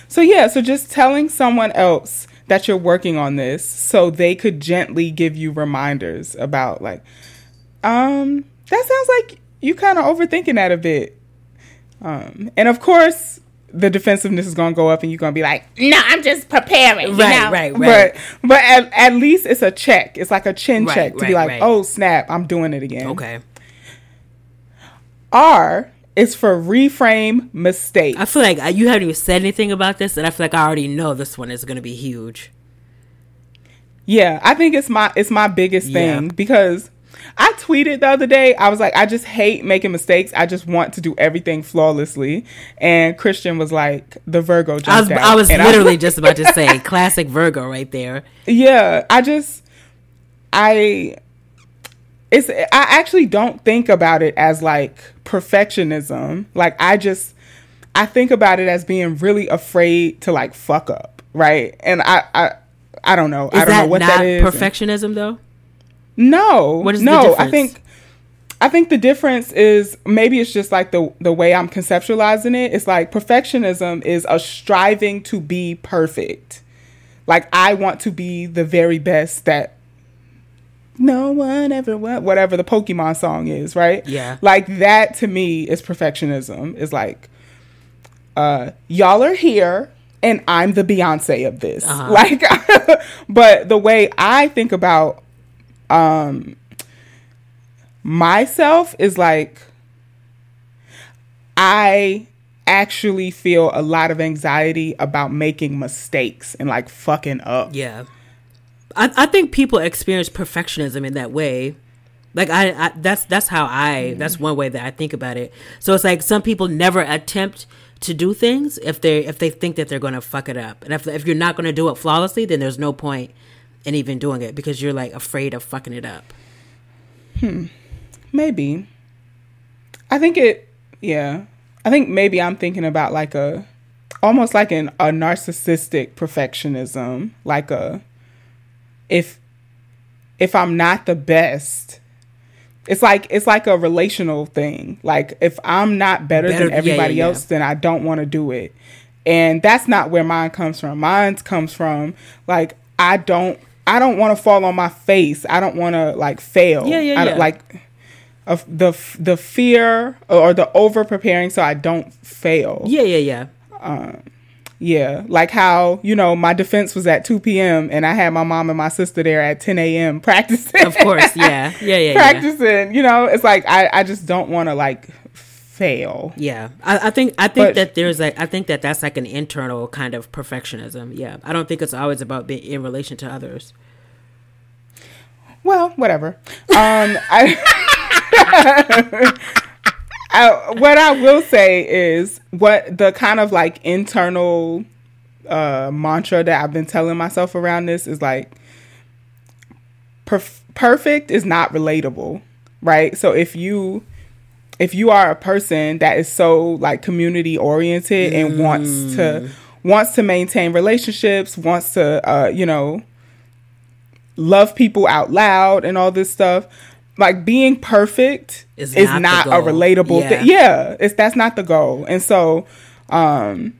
So, yeah, so just telling someone else that you're working on this so they could gently give you reminders about, like, um, that sounds like you kind of overthinking that a bit. Um, and of course, the defensiveness is going to go up, and you're going to be like, "No, I'm just preparing." Right, know? right, right. But but at, at least it's a check. It's like a chin right, check to right, be like, right. "Oh snap, I'm doing it again." Okay. R is for reframe mistake. I feel like you haven't even said anything about this, and I feel like I already know this one is going to be huge. Yeah, I think it's my it's my biggest thing yeah. because I tweeted the other day, I was like, I just hate making mistakes. I just want to do everything flawlessly. And Christian was like, the Virgo I was, I was literally I just about to say, classic Virgo right there. Yeah, I just, I, it's, I actually don't think about it as like perfectionism. Like, I just, I think about it as being really afraid to like fuck up, right? And I, I, I don't know. Is I don't know what that is. Perfectionism though. No, what is no. I think I think the difference is maybe it's just like the the way I'm conceptualizing it. It's like perfectionism is a striving to be perfect. Like I want to be the very best that no one ever went whatever the Pokemon song is, right? Yeah. Like that to me is perfectionism. Is like uh y'all are here and I'm the Beyonce of this. Uh-huh. Like but the way I think about um myself is like I actually feel a lot of anxiety about making mistakes and like fucking up. Yeah. I, I think people experience perfectionism in that way. Like I, I that's that's how I mm. that's one way that I think about it. So it's like some people never attempt to do things if they if they think that they're going to fuck it up. And if if you're not going to do it flawlessly, then there's no point in even doing it because you're like afraid of fucking it up. Hmm. Maybe. I think it yeah. I think maybe I'm thinking about like a almost like an a narcissistic perfectionism, like a if if I'm not the best, it's like it's like a relational thing. Like if I'm not better, better than everybody yeah, yeah, else, yeah. then I don't want to do it. And that's not where mine comes from. Mine comes from like I don't I don't want to fall on my face. I don't want to like fail. Yeah, yeah, yeah. like of the the fear or the over preparing so I don't fail. Yeah, yeah, yeah. Um, yeah, like how you know my defense was at two p.m. and I had my mom and my sister there at ten a.m. practicing. Of course, yeah, yeah, yeah, practicing. Yeah. You know, it's like I I just don't want to like fail. Yeah, I, I think I think but, that there's like I think that that's like an internal kind of perfectionism. Yeah, I don't think it's always about being in relation to others. Well, whatever. Um, I, I, what I will say is what the kind of like internal uh, mantra that I've been telling myself around this is like perf- perfect is not relatable, right? So if you if you are a person that is so like community oriented and mm. wants to mm. wants to maintain relationships, wants to uh, you know love people out loud and all this stuff, like being perfect is, is not, not a relatable yeah. thing. Yeah, it's that's not the goal. And so um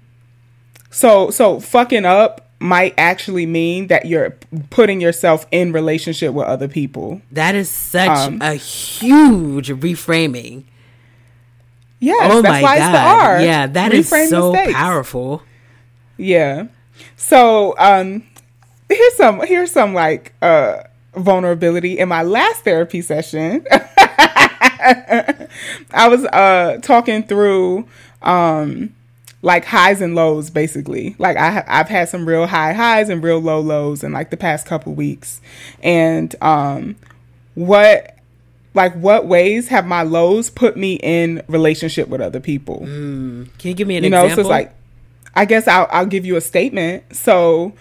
so so fucking up might actually mean that you're putting yourself in relationship with other people. That is such um, a huge reframing. Yes, oh that's why God. it's the R. Yeah, that Reframe is so mistakes. powerful. Yeah. So um here's some here's some like uh vulnerability in my last therapy session. I was uh talking through um like highs and lows basically. Like I I've had some real high highs and real low lows in like the past couple weeks. And um what like what ways have my lows put me in relationship with other people? Mm. Can you give me an you example? so it's like I guess I'll I'll give you a statement. So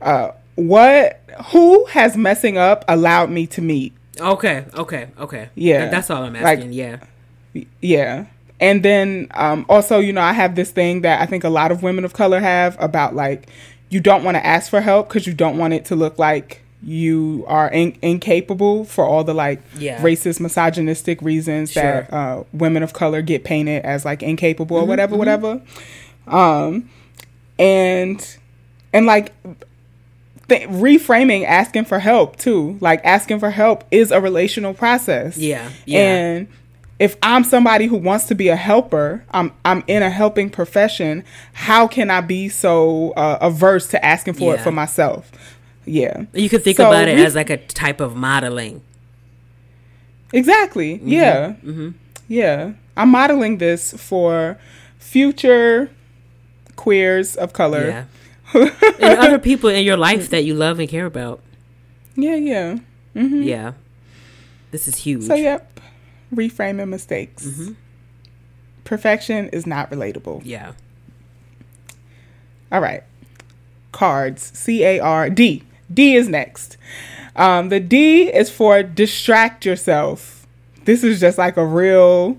uh what who has messing up allowed me to meet? Okay, okay, okay. Yeah. That's all I'm asking. Like, yeah. Yeah. And then um also, you know, I have this thing that I think a lot of women of color have about like you don't want to ask for help cuz you don't want it to look like you are in- incapable for all the like yeah. racist, misogynistic reasons sure. that uh, women of color get painted as like incapable mm-hmm, or whatever, mm-hmm. whatever. Um, and and like th- reframing asking for help too, like asking for help is a relational process. Yeah, yeah. And if I'm somebody who wants to be a helper, I'm I'm in a helping profession. How can I be so uh, averse to asking for yeah. it for myself? Yeah. You could think so about it as like a type of modeling. Exactly. Mm-hmm. Yeah. Mm-hmm. Yeah. I'm modeling this for future queers of color. Yeah. and other people in your life that you love and care about. Yeah, yeah. Mm-hmm. Yeah. This is huge. So, yep. Reframing mistakes. Mm-hmm. Perfection is not relatable. Yeah. All right. Cards. C A R D. D is next. Um, the D is for distract yourself. This is just like a real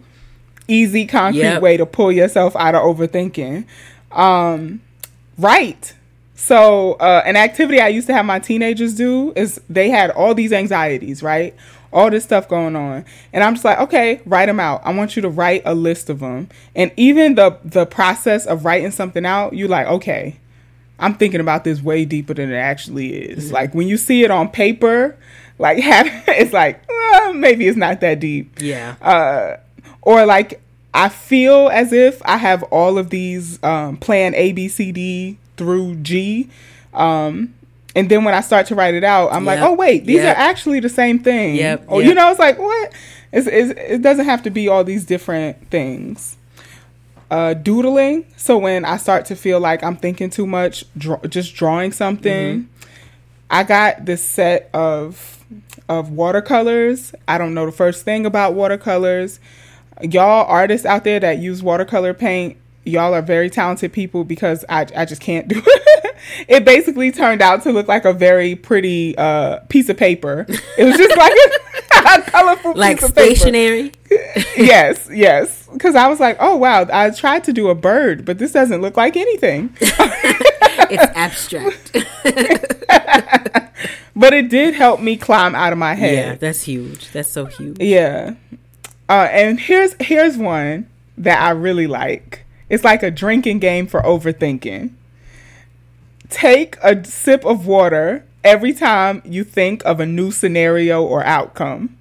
easy, concrete yep. way to pull yourself out of overthinking. Um, right. So, uh, an activity I used to have my teenagers do is they had all these anxieties, right? All this stuff going on, and I'm just like, okay, write them out. I want you to write a list of them, and even the the process of writing something out, you're like, okay, I'm thinking about this way deeper than it actually is. Mm-hmm. Like when you see it on paper, like have, it's like well, maybe it's not that deep. Yeah. Uh, or like I feel as if I have all of these um, plan A, B, C, D through G. Um, and then when I start to write it out, I'm yep. like, oh wait, these yep. are actually the same thing. Yep. Or yep. you know, it's like what? It's, it's, it doesn't have to be all these different things uh, doodling. So when I start to feel like I'm thinking too much, draw, just drawing something. Mm-hmm. I got this set of of watercolors. I don't know the first thing about watercolors. Y'all artists out there that use watercolor paint, y'all are very talented people because I, I just can't do it. it basically turned out to look like a very pretty uh, piece of paper. It was just like a, a colorful like stationery. yes, yes. Because I was like, oh wow, I tried to do a bird, but this doesn't look like anything. it's abstract. but it did help me climb out of my head. Yeah, that's huge. That's so huge. Yeah. Uh, and here's here's one that I really like. It's like a drinking game for overthinking. Take a sip of water every time you think of a new scenario or outcome.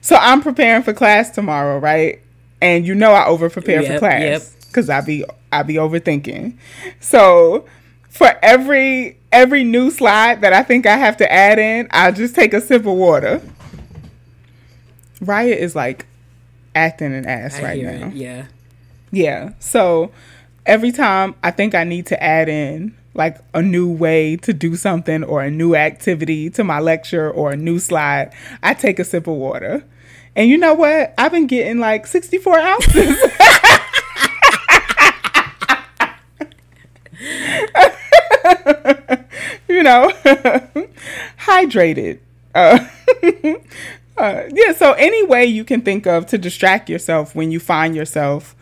So I'm preparing for class tomorrow, right? And you know I over prepare yep, for class because yep. I be I be overthinking. So for every every new slide that I think I have to add in, I'll just take a sip of water. Riot is like acting an ass I right now. It, yeah. Yeah. So every time I think I need to add in like a new way to do something or a new activity to my lecture or a new slide, I take a sip of water. And you know what? I've been getting like 64 ounces. you know, hydrated. Uh, uh, yeah. So any way you can think of to distract yourself when you find yourself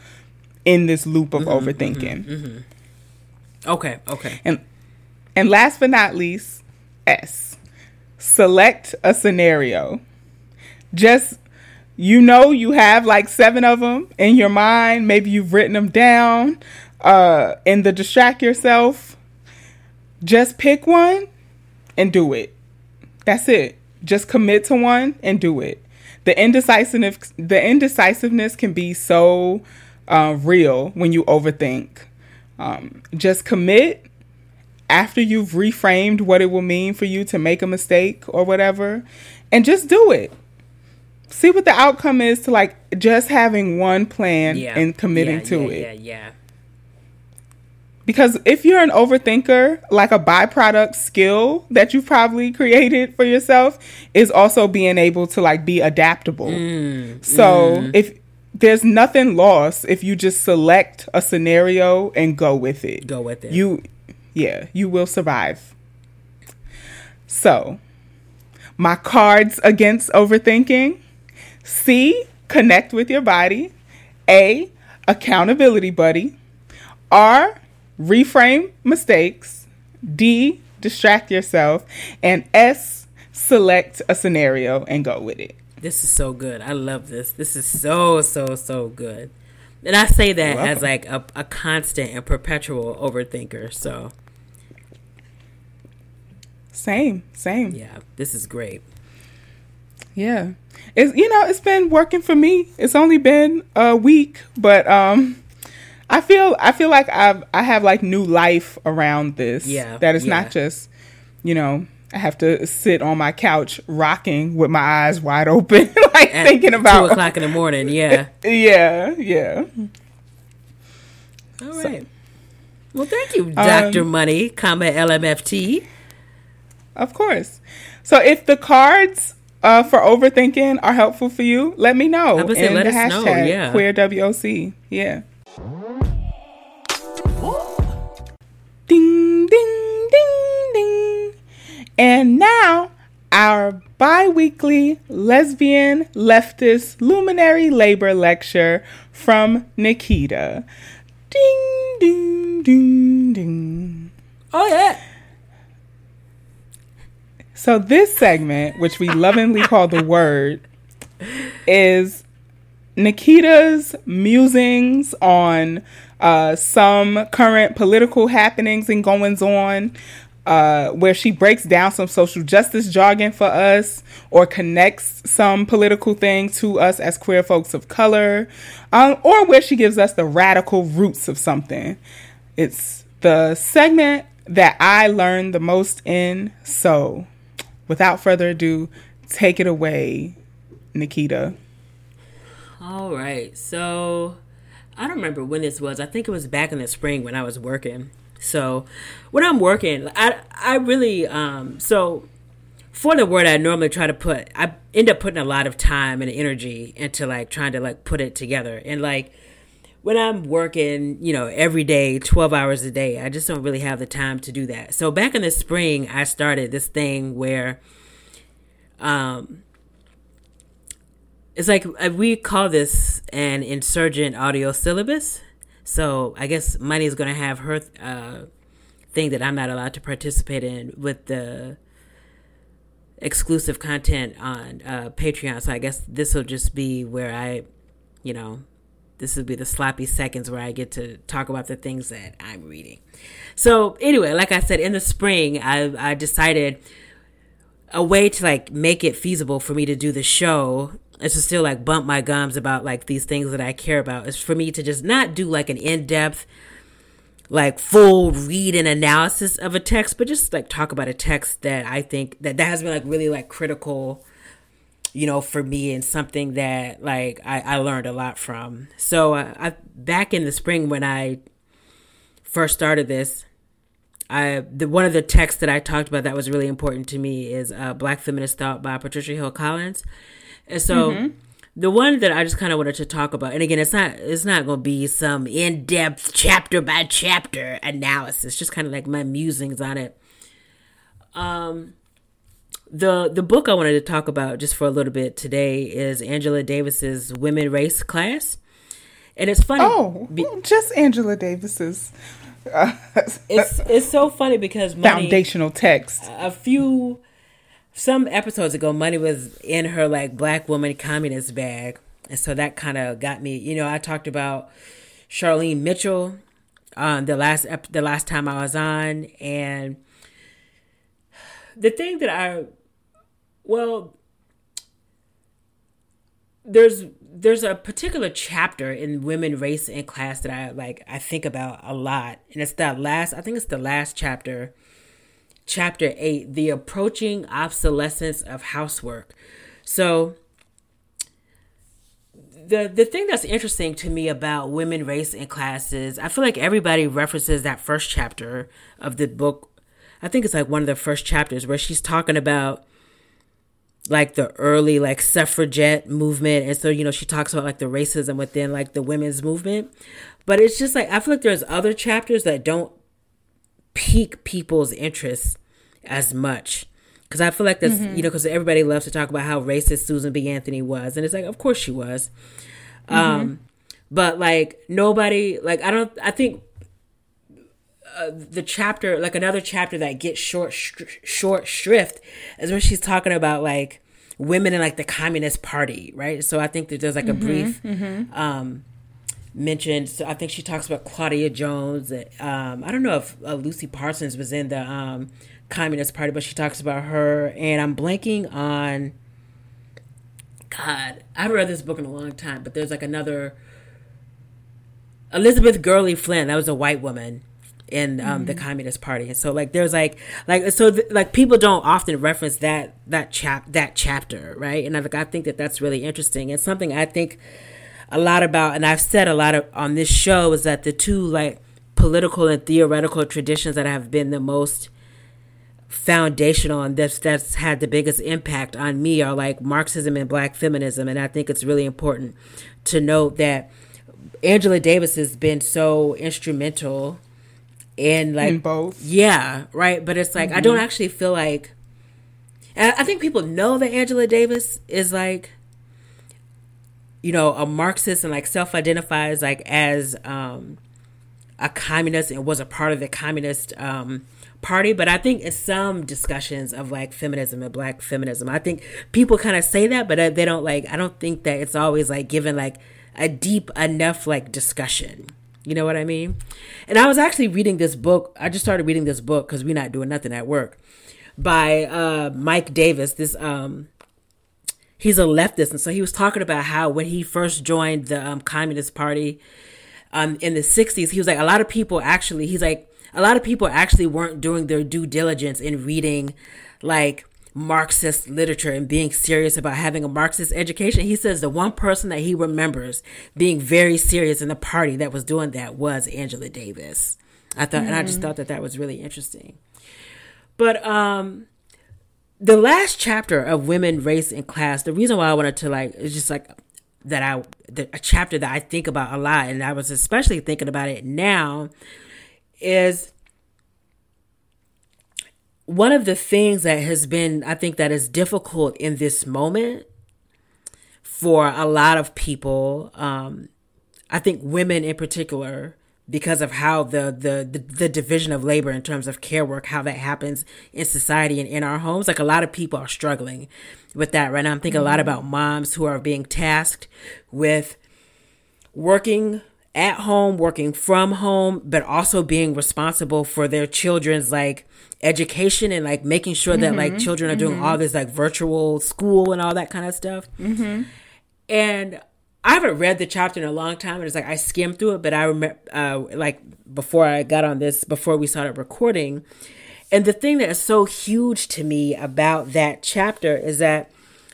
in this loop of mm-hmm, overthinking. Mm-hmm, mm-hmm. Okay. Okay. And and last but not least, S. Select a scenario. Just you know you have like seven of them in your mind. Maybe you've written them down. Uh, in the distract yourself, just pick one and do it. That's it. Just commit to one and do it. The indecisiveness, the indecisiveness can be so uh, real when you overthink. Um, just commit after you've reframed what it will mean for you to make a mistake or whatever, and just do it. See what the outcome is to like just having one plan yeah. and committing yeah, to yeah, it. Yeah, yeah. Because if you're an overthinker, like a byproduct skill that you've probably created for yourself is also being able to like be adaptable. Mm, so mm. if there's nothing lost if you just select a scenario and go with it. Go with it. You yeah, you will survive. So, my cards against overthinking. C, connect with your body. A, accountability buddy. R, reframe mistakes. D, distract yourself. And S, select a scenario and go with it. This is so good. I love this. This is so, so, so good. And I say that as like a, a constant and perpetual overthinker. So, same, same. Yeah, this is great. Yeah, it's you know it's been working for me. It's only been a week, but um, I feel I feel like I've I have like new life around this. Yeah, that it's yeah. not just you know I have to sit on my couch rocking with my eyes wide open, like At thinking about two o'clock in the morning. Yeah, yeah, yeah. All right. So, well, thank you, Doctor um, Money, comma LMFT. Of course. So, if the cards uh, for overthinking are helpful for you, let me know. I say, let the us hashtag know. Yeah. Queer WOC. Yeah. Our bi weekly lesbian leftist luminary labor lecture from Nikita. Ding, ding, ding, ding. Oh, yeah. So, this segment, which we lovingly call the word, is Nikita's musings on uh, some current political happenings and goings on uh, where she breaks down some social justice jargon for us or connects some political thing to us as queer folks of color, um, or where she gives us the radical roots of something. It's the segment that I learned the most in. So, without further ado, take it away, Nikita. All right. So, I don't remember when this was. I think it was back in the spring when I was working so when I'm working, I I really um so for the word I normally try to put, I end up putting a lot of time and energy into like trying to like put it together. And like when I'm working, you know, every day, 12 hours a day, I just don't really have the time to do that. So back in the spring, I started this thing where um it's like uh, we call this an insurgent audio syllabus. So I guess Money is going to have her uh, thing that I'm not allowed to participate in with the exclusive content on uh, Patreon. So I guess this will just be where I, you know, this will be the sloppy seconds where I get to talk about the things that I'm reading. So anyway, like I said, in the spring, I, I decided a way to like make it feasible for me to do the show is to still like bump my gums about like these things that I care about. Is for me to just not do like an in-depth like full read and analysis of a text but just like talk about a text that I think that that has been like really like critical you know for me and something that like I, I learned a lot from. So uh, I back in the spring when I first started this I the one of the texts that I talked about that was really important to me is uh, Black Feminist Thought by Patricia Hill Collins and so mm-hmm. the one that I just kind of wanted to talk about, and again, it's not it's not going to be some in depth chapter by chapter analysis, just kind of like my musings on it. Um, the the book I wanted to talk about just for a little bit today is Angela Davis's Women Race Class, and it's funny. Oh, be- just Angela Davis's. Uh, it's it's so funny because money, foundational text. A few some episodes ago, Money was in her like black woman communist bag, and so that kind of got me. You know, I talked about Charlene Mitchell um, the last ep- the last time I was on, and the thing that I well there's there's a particular chapter in women race and class that i like i think about a lot and it's that last i think it's the last chapter chapter 8 the approaching obsolescence of housework. So the the thing that's interesting to me about women race and classes i feel like everybody references that first chapter of the book. I think it's like one of the first chapters where she's talking about like the early like suffragette movement. And so you know she talks about like the racism within like the women's movement. But it's just like i feel like there's other chapters that don't pique people's interest as much because i feel like that's mm-hmm. you know because everybody loves to talk about how racist susan b anthony was and it's like of course she was mm-hmm. um but like nobody like i don't i think uh, the chapter, like another chapter that gets short, sh- short shrift, is when she's talking about like women in like the Communist Party, right? So I think that there's like a mm-hmm, brief mm-hmm. um, mention. So I think she talks about Claudia Jones. Um, I don't know if uh, Lucy Parsons was in the um, Communist Party, but she talks about her. And I'm blanking on. God, I haven't read this book in a long time, but there's like another Elizabeth Gurley Flynn. That was a white woman in um, mm-hmm. the Communist Party. And so like there's like like so th- like people don't often reference that that chap that chapter, right? And I, like I think that that's really interesting. It's something I think a lot about, and I've said a lot of on this show is that the two like political and theoretical traditions that have been the most foundational and that's that's had the biggest impact on me are like Marxism and black feminism and I think it's really important to note that Angela Davis has been so instrumental in like in both yeah right but it's like mm-hmm. i don't mm-hmm. actually feel like i think people know that angela davis is like you know a marxist and like self-identifies like as um a communist and was a part of the communist um party but i think in some discussions of like feminism and black feminism i think people kind of say that but they don't like i don't think that it's always like given like a deep enough like discussion you know what I mean? And I was actually reading this book. I just started reading this book because we're not doing nothing at work by uh, Mike Davis. This um, he's a leftist, and so he was talking about how when he first joined the um, Communist Party um, in the '60s, he was like a lot of people actually. He's like a lot of people actually weren't doing their due diligence in reading like Marxist literature and being serious about having a Marxist education. He says the one person that he remembers being very serious in the party that was doing that was Angela Davis. I thought, mm-hmm. and I just mm-hmm. thought that that was really interesting. But um, the last chapter of Women, Race, and Class, the reason why I wanted to like is just like that I a chapter that I think about a lot, and I was especially thinking about it now, is one of the things that has been, I think, that is difficult in this moment for a lot of people, um, I think women in particular, because of how the, the, the the division of labor in terms of care work, how that happens in society and in our homes, like a lot of people are struggling with that right now. I'm thinking mm-hmm. a lot mm-hmm. about moms who are being tasked with working at home, working from home, but also being responsible for their children's like education and like making sure that mm-hmm, like children are doing mm-hmm. all this like virtual school and all that kind of stuff. Mm-hmm. And I haven't read the chapter in a long time. And it's like I skimmed through it, but I remember uh, like before I got on this, before we started recording. And the thing that is so huge to me about that chapter is that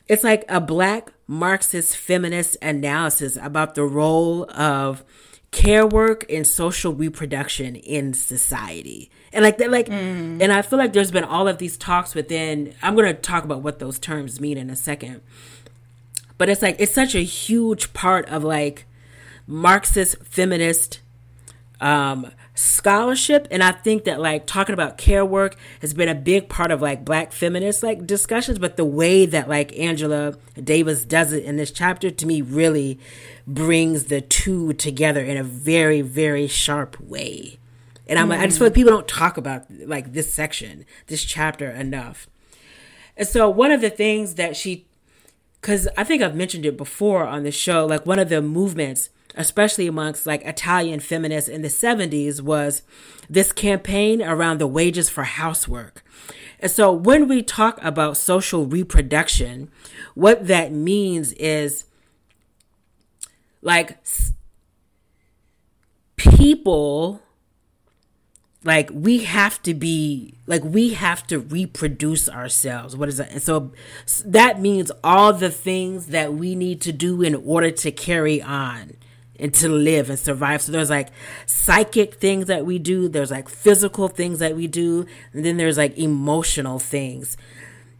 it's like a black Marxist feminist analysis about the role of care work and social reproduction in society and like that like mm. and i feel like there's been all of these talks within i'm going to talk about what those terms mean in a second but it's like it's such a huge part of like marxist feminist um scholarship. And i think that like talking about care work has been a big part of like black feminist like discussions. But the way that like angela davis does it in this chapter to me really brings the two together in a very very sharp way. And i'm mm. i just feel like people don't talk about like this section this chapter enough. And so one of the things that she because i think i've mentioned it before on the show like one of the movements especially amongst like Italian feminists in the 70s, was this campaign around the wages for housework. And so when we talk about social reproduction, what that means is like people like we have to be like we have to reproduce ourselves. What is that? And so that means all the things that we need to do in order to carry on and to live and survive. So there's like psychic things that we do, there's like physical things that we do, and then there's like emotional things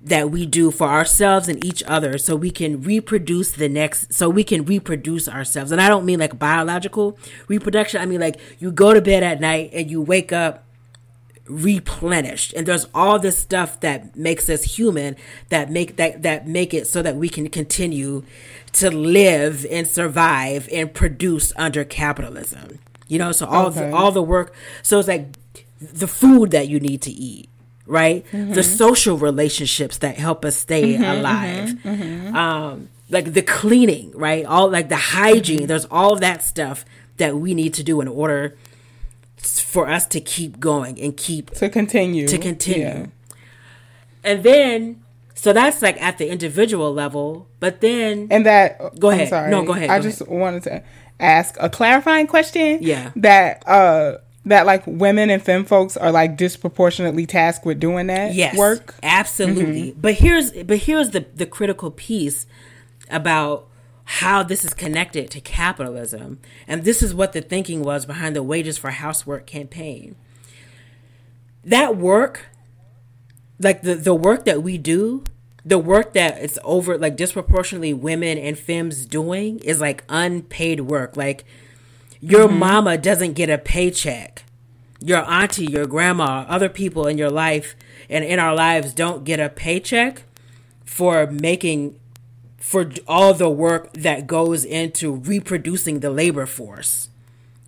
that we do for ourselves and each other so we can reproduce the next so we can reproduce ourselves. And I don't mean like biological reproduction. I mean like you go to bed at night and you wake up replenished and there's all this stuff that makes us human that make that that make it so that we can continue to live and survive and produce under capitalism. You know, so all okay. the, all the work. So it's like the food that you need to eat, right? Mm-hmm. The social relationships that help us stay mm-hmm, alive. Mm-hmm, mm-hmm, um, like the cleaning, right? All like the hygiene. Mm-hmm. There's all of that stuff that we need to do in order for us to keep going and keep to continue to continue. Yeah. And then so that's like at the individual level, but then and that go ahead. Sorry, no, go ahead. Go I just ahead. wanted to ask a clarifying question. Yeah, that uh that like women and femme folks are like disproportionately tasked with doing that yes, work. Absolutely. Mm-hmm. But here's but here's the the critical piece about how this is connected to capitalism. And this is what the thinking was behind the wages for housework campaign. That work like the the work that we do the work that it's over like disproportionately women and femmes doing is like unpaid work like your mm-hmm. mama doesn't get a paycheck your auntie your grandma other people in your life and in our lives don't get a paycheck for making for all the work that goes into reproducing the labor force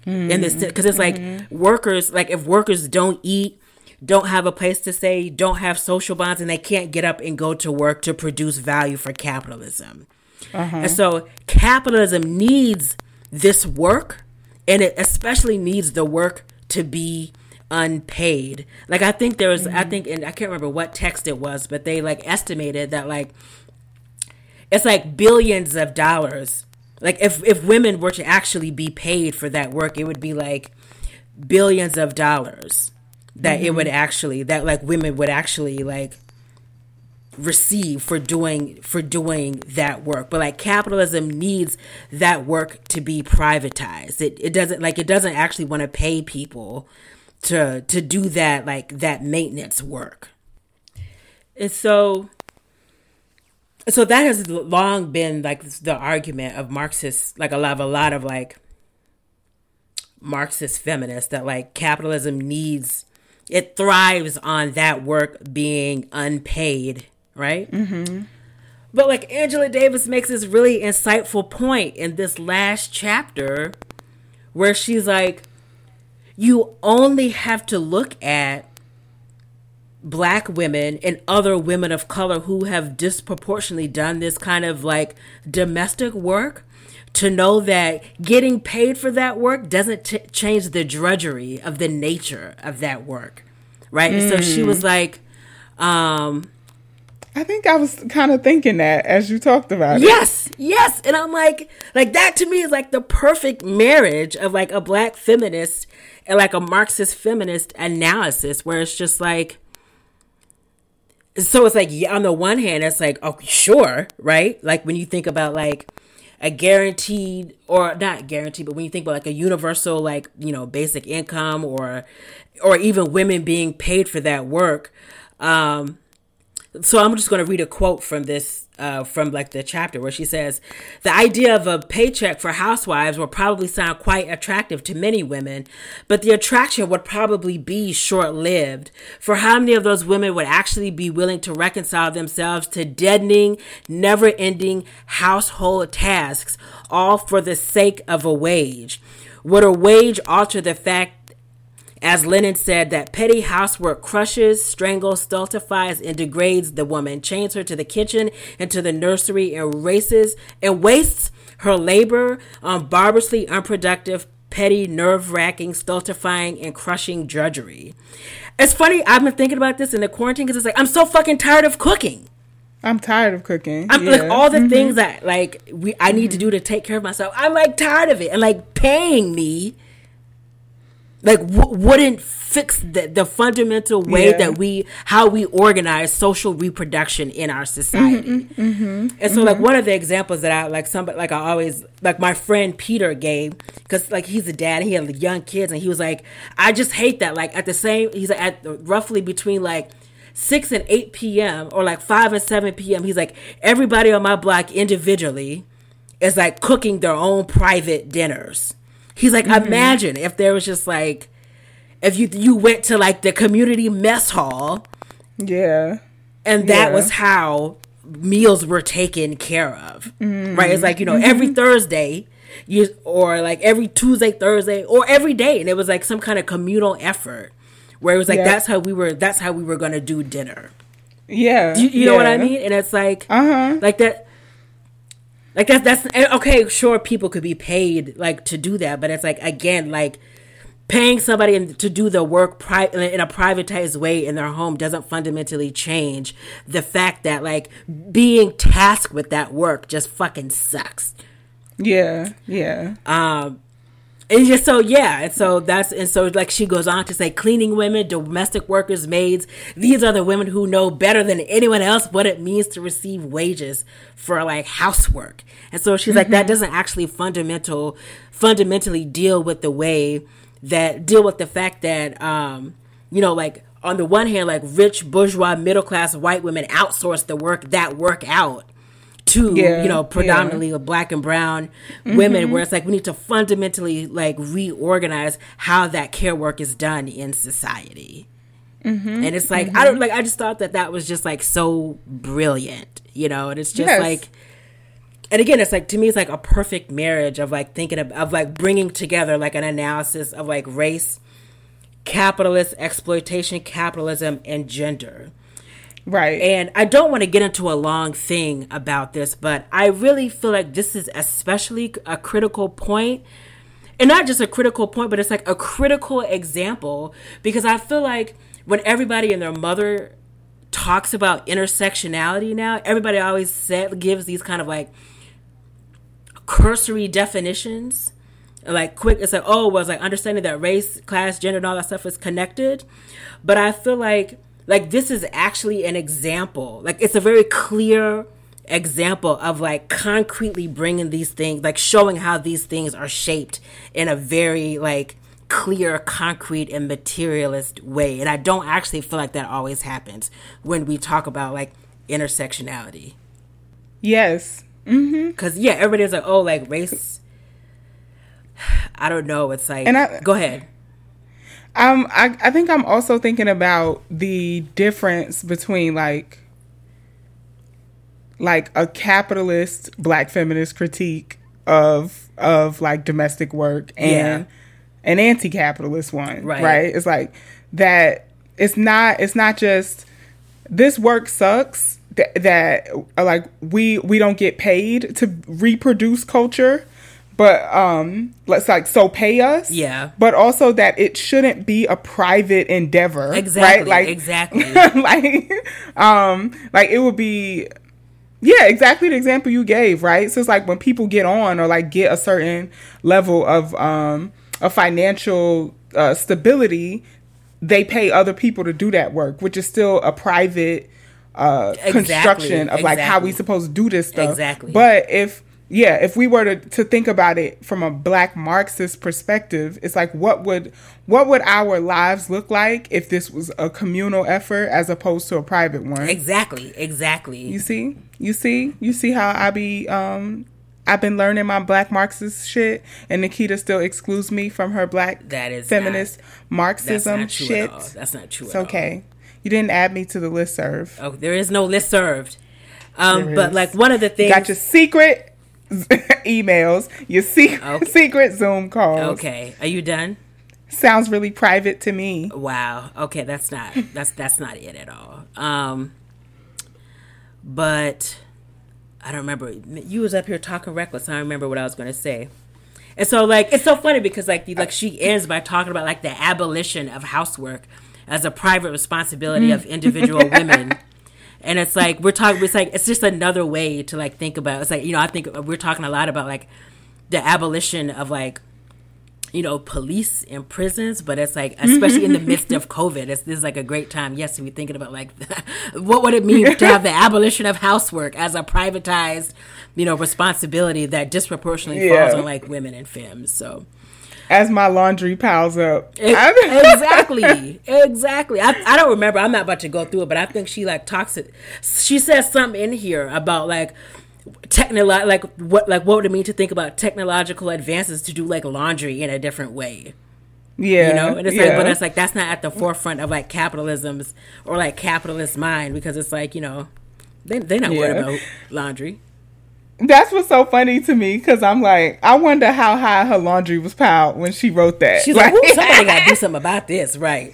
mm-hmm. in this because it's like mm-hmm. workers like if workers don't eat don't have a place to stay, don't have social bonds, and they can't get up and go to work to produce value for capitalism. Uh-huh. And so capitalism needs this work, and it especially needs the work to be unpaid. Like I think there was, mm-hmm. I think, and I can't remember what text it was, but they like estimated that like it's like billions of dollars. Like if if women were to actually be paid for that work, it would be like billions of dollars that mm-hmm. it would actually that like women would actually like receive for doing for doing that work. But like capitalism needs that work to be privatized. It, it doesn't like it doesn't actually want to pay people to to do that like that maintenance work. And so so that has long been like the argument of marxists like a lot of a lot of like marxist feminists that like capitalism needs it thrives on that work being unpaid, right? Mm-hmm. But like Angela Davis makes this really insightful point in this last chapter where she's like, you only have to look at black women and other women of color who have disproportionately done this kind of like domestic work to know that getting paid for that work doesn't t- change the drudgery of the nature of that work right mm. so she was mm. like um I think I was kind of thinking that as you talked about yes, it. Yes, yes. And I'm like, like that to me is like the perfect marriage of like a black feminist and like a Marxist feminist analysis where it's just like, so it's like, yeah, on the one hand, it's like, oh, sure, right? Like when you think about like, a guaranteed or not guaranteed, but when you think about like a universal like you know basic income or or even women being paid for that work. Um, so I'm just going to read a quote from this uh, from like the chapter where she says the idea of a paycheck for housewives will probably sound quite attractive to many women, but the attraction would probably be short lived. For how many of those women would actually be willing to reconcile themselves to deadening, never ending household tasks, all for the sake of a wage? Would a wage alter the fact as Lenin said, that petty housework crushes, strangles, stultifies, and degrades the woman, chains her to the kitchen and to the nursery, and races and wastes her labor on barbarously unproductive, petty, nerve wracking, stultifying, and crushing drudgery. It's funny, I've been thinking about this in the quarantine because it's like, I'm so fucking tired of cooking. I'm tired of cooking. I'm yeah. like all the mm-hmm. things that like we I need mm-hmm. to do to take care of myself. I'm like tired of it and like paying me like w- wouldn't fix the, the fundamental way yeah. that we how we organize social reproduction in our society mm-hmm, mm-hmm, and so mm-hmm. like one of the examples that i like somebody like i always like my friend peter gave because like he's a dad he had young kids and he was like i just hate that like at the same he's like, at roughly between like 6 and 8 p.m or like 5 and 7 p.m he's like everybody on my block individually is like cooking their own private dinners He's like, mm-hmm. imagine if there was just like, if you you went to like the community mess hall, yeah, and that yeah. was how meals were taken care of, mm-hmm. right? It's like you know mm-hmm. every Thursday, you or like every Tuesday, Thursday, or every day, and it was like some kind of communal effort where it was like yeah. that's how we were that's how we were gonna do dinner. Yeah, you, you yeah. know what I mean? And it's like, uh huh, like that like that's that's eh, okay. Sure, people could be paid like to do that, but it's like again, like paying somebody to do the work pri- in a privatized way in their home doesn't fundamentally change the fact that like being tasked with that work just fucking sucks. Yeah, yeah. Um, and just so yeah, and so that's and so like she goes on to say, cleaning women, domestic workers, maids. These are the women who know better than anyone else what it means to receive wages for like housework. And so she's mm-hmm. like, that mm-hmm. doesn't actually fundamental fundamentally deal with the way that deal with the fact that um, you know, like on the one hand, like rich bourgeois middle class white women outsource the work that work out to yeah, you know predominantly yeah. black and brown mm-hmm. women where it's like we need to fundamentally like reorganize how that care work is done in society mm-hmm. and it's like mm-hmm. i don't like i just thought that that was just like so brilliant you know and it's just yes. like and again it's like to me it's like a perfect marriage of like thinking of, of like bringing together like an analysis of like race capitalist exploitation capitalism and gender Right. And I don't want to get into a long thing about this, but I really feel like this is especially a critical point. And not just a critical point, but it's like a critical example because I feel like when everybody and their mother talks about intersectionality now, everybody always said, gives these kind of like cursory definitions. Like quick, it's like, oh, was like understanding that race, class, gender, and all that stuff is connected. But I feel like like this is actually an example. Like it's a very clear example of like concretely bringing these things like showing how these things are shaped in a very like clear concrete and materialist way. And i don't actually feel like that always happens when we talk about like intersectionality. Yes. Because mm-hmm. yeah everybody's like oh like race i don't know. It's like and I, go ahead um, I, I think I'm also thinking about the difference between like like a capitalist black feminist critique of of like domestic work and yeah. an anti-capitalist one right. right it's like that it's not it's not just this work sucks that, that like we we don't get paid to reproduce culture but um let's like so pay us yeah. but also that it shouldn't be a private endeavor exactly right like exactly. like um like it would be yeah exactly the example you gave right? So it's like when people get on or like get a certain level of um of financial uh, stability they pay other people to do that work which is still a private uh exactly. construction of like how we supposed to do this stuff. Exactly. But if yeah, if we were to, to think about it from a black Marxist perspective, it's like what would what would our lives look like if this was a communal effort as opposed to a private one? Exactly, exactly. You see? You see? You see how I be um I've been learning my black Marxist shit and Nikita still excludes me from her black that is feminist not, Marxism that's shit. That's not true It's okay. You didn't add me to the list serve. Oh, there is no list served. Um, but like one of the things you got your secret emails, your secret okay. secret Zoom calls. Okay, are you done? Sounds really private to me. Wow. Okay, that's not that's that's not it at all. Um, but I don't remember. You was up here talking reckless. I don't remember what I was going to say. And so like it's so funny because like the, like she ends by talking about like the abolition of housework as a private responsibility of individual women and it's like we're talking it's like it's just another way to like think about it's like you know i think we're talking a lot about like the abolition of like you know police and prisons but it's like especially in the midst of covid it's, this is like a great time yes to be thinking about like what would it mean to have the abolition of housework as a privatized you know responsibility that disproportionately yeah. falls on like women and femmes so as my laundry piles up. exactly, exactly. I, I don't remember. I'm not about to go through it, but I think she like talks it. She says something in here about like technolo- like what like what would it mean to think about technological advances to do like laundry in a different way. Yeah, you know, and it's yeah. like, but it's like that's not at the forefront of like capitalism's or like capitalist mind because it's like you know, they they're not yeah. worried about laundry. That's what's so funny to me because I'm like, I wonder how high her laundry was piled when she wrote that. She's like, like somebody got to do something about this, right?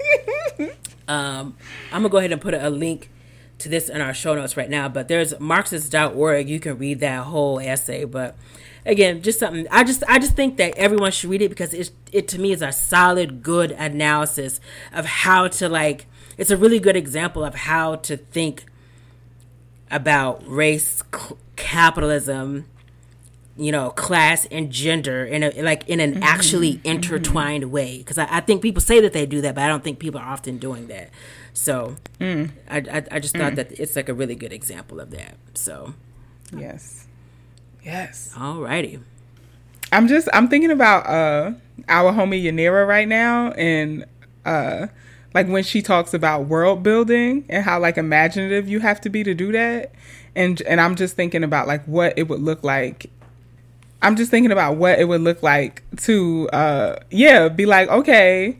um, I'm gonna go ahead and put a, a, link to this in our show notes right now. But there's Marxist.org. You can read that whole essay. But again, just something. I just I just think that everyone should read it because it it to me is a solid, good analysis of how to like. It's a really good example of how to think about race, cl- capitalism, you know, class and gender in a like in an mm-hmm. actually mm-hmm. intertwined mm-hmm. way. Because I, I, think people say that they do that, but I don't think people are often doing that. So mm. I, I, I just thought mm. that it's like a really good example of that. So yes, yes. Alrighty. I'm just I'm thinking about uh our homie Yanira right now and uh like when she talks about world building and how like imaginative you have to be to do that and and I'm just thinking about like what it would look like I'm just thinking about what it would look like to uh yeah be like okay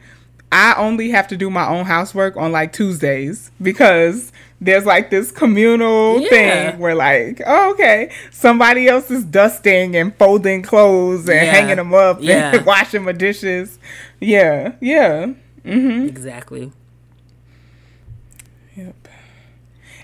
I only have to do my own housework on like Tuesdays because there's like this communal yeah. thing where like oh, okay somebody else is dusting and folding clothes and yeah. hanging them up yeah. and washing my dishes yeah yeah Mm-hmm. Exactly. Yep.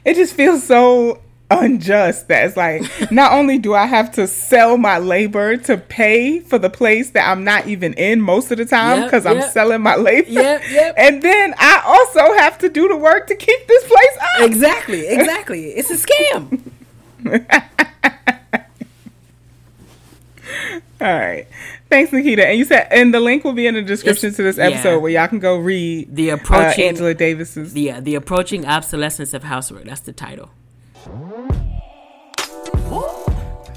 It just feels so unjust that it's like not only do I have to sell my labor to pay for the place that I'm not even in most of the time because yep, yep. I'm selling my labor. Yep, yep. And then I also have to do the work to keep this place up. Exactly, exactly. it's a scam. All right. Thanks, Nikita. And you said, and the link will be in the description it's, to this episode yeah. where y'all can go read the approaching uh, Angela Davis's. Yeah, the approaching obsolescence of housework. That's the title.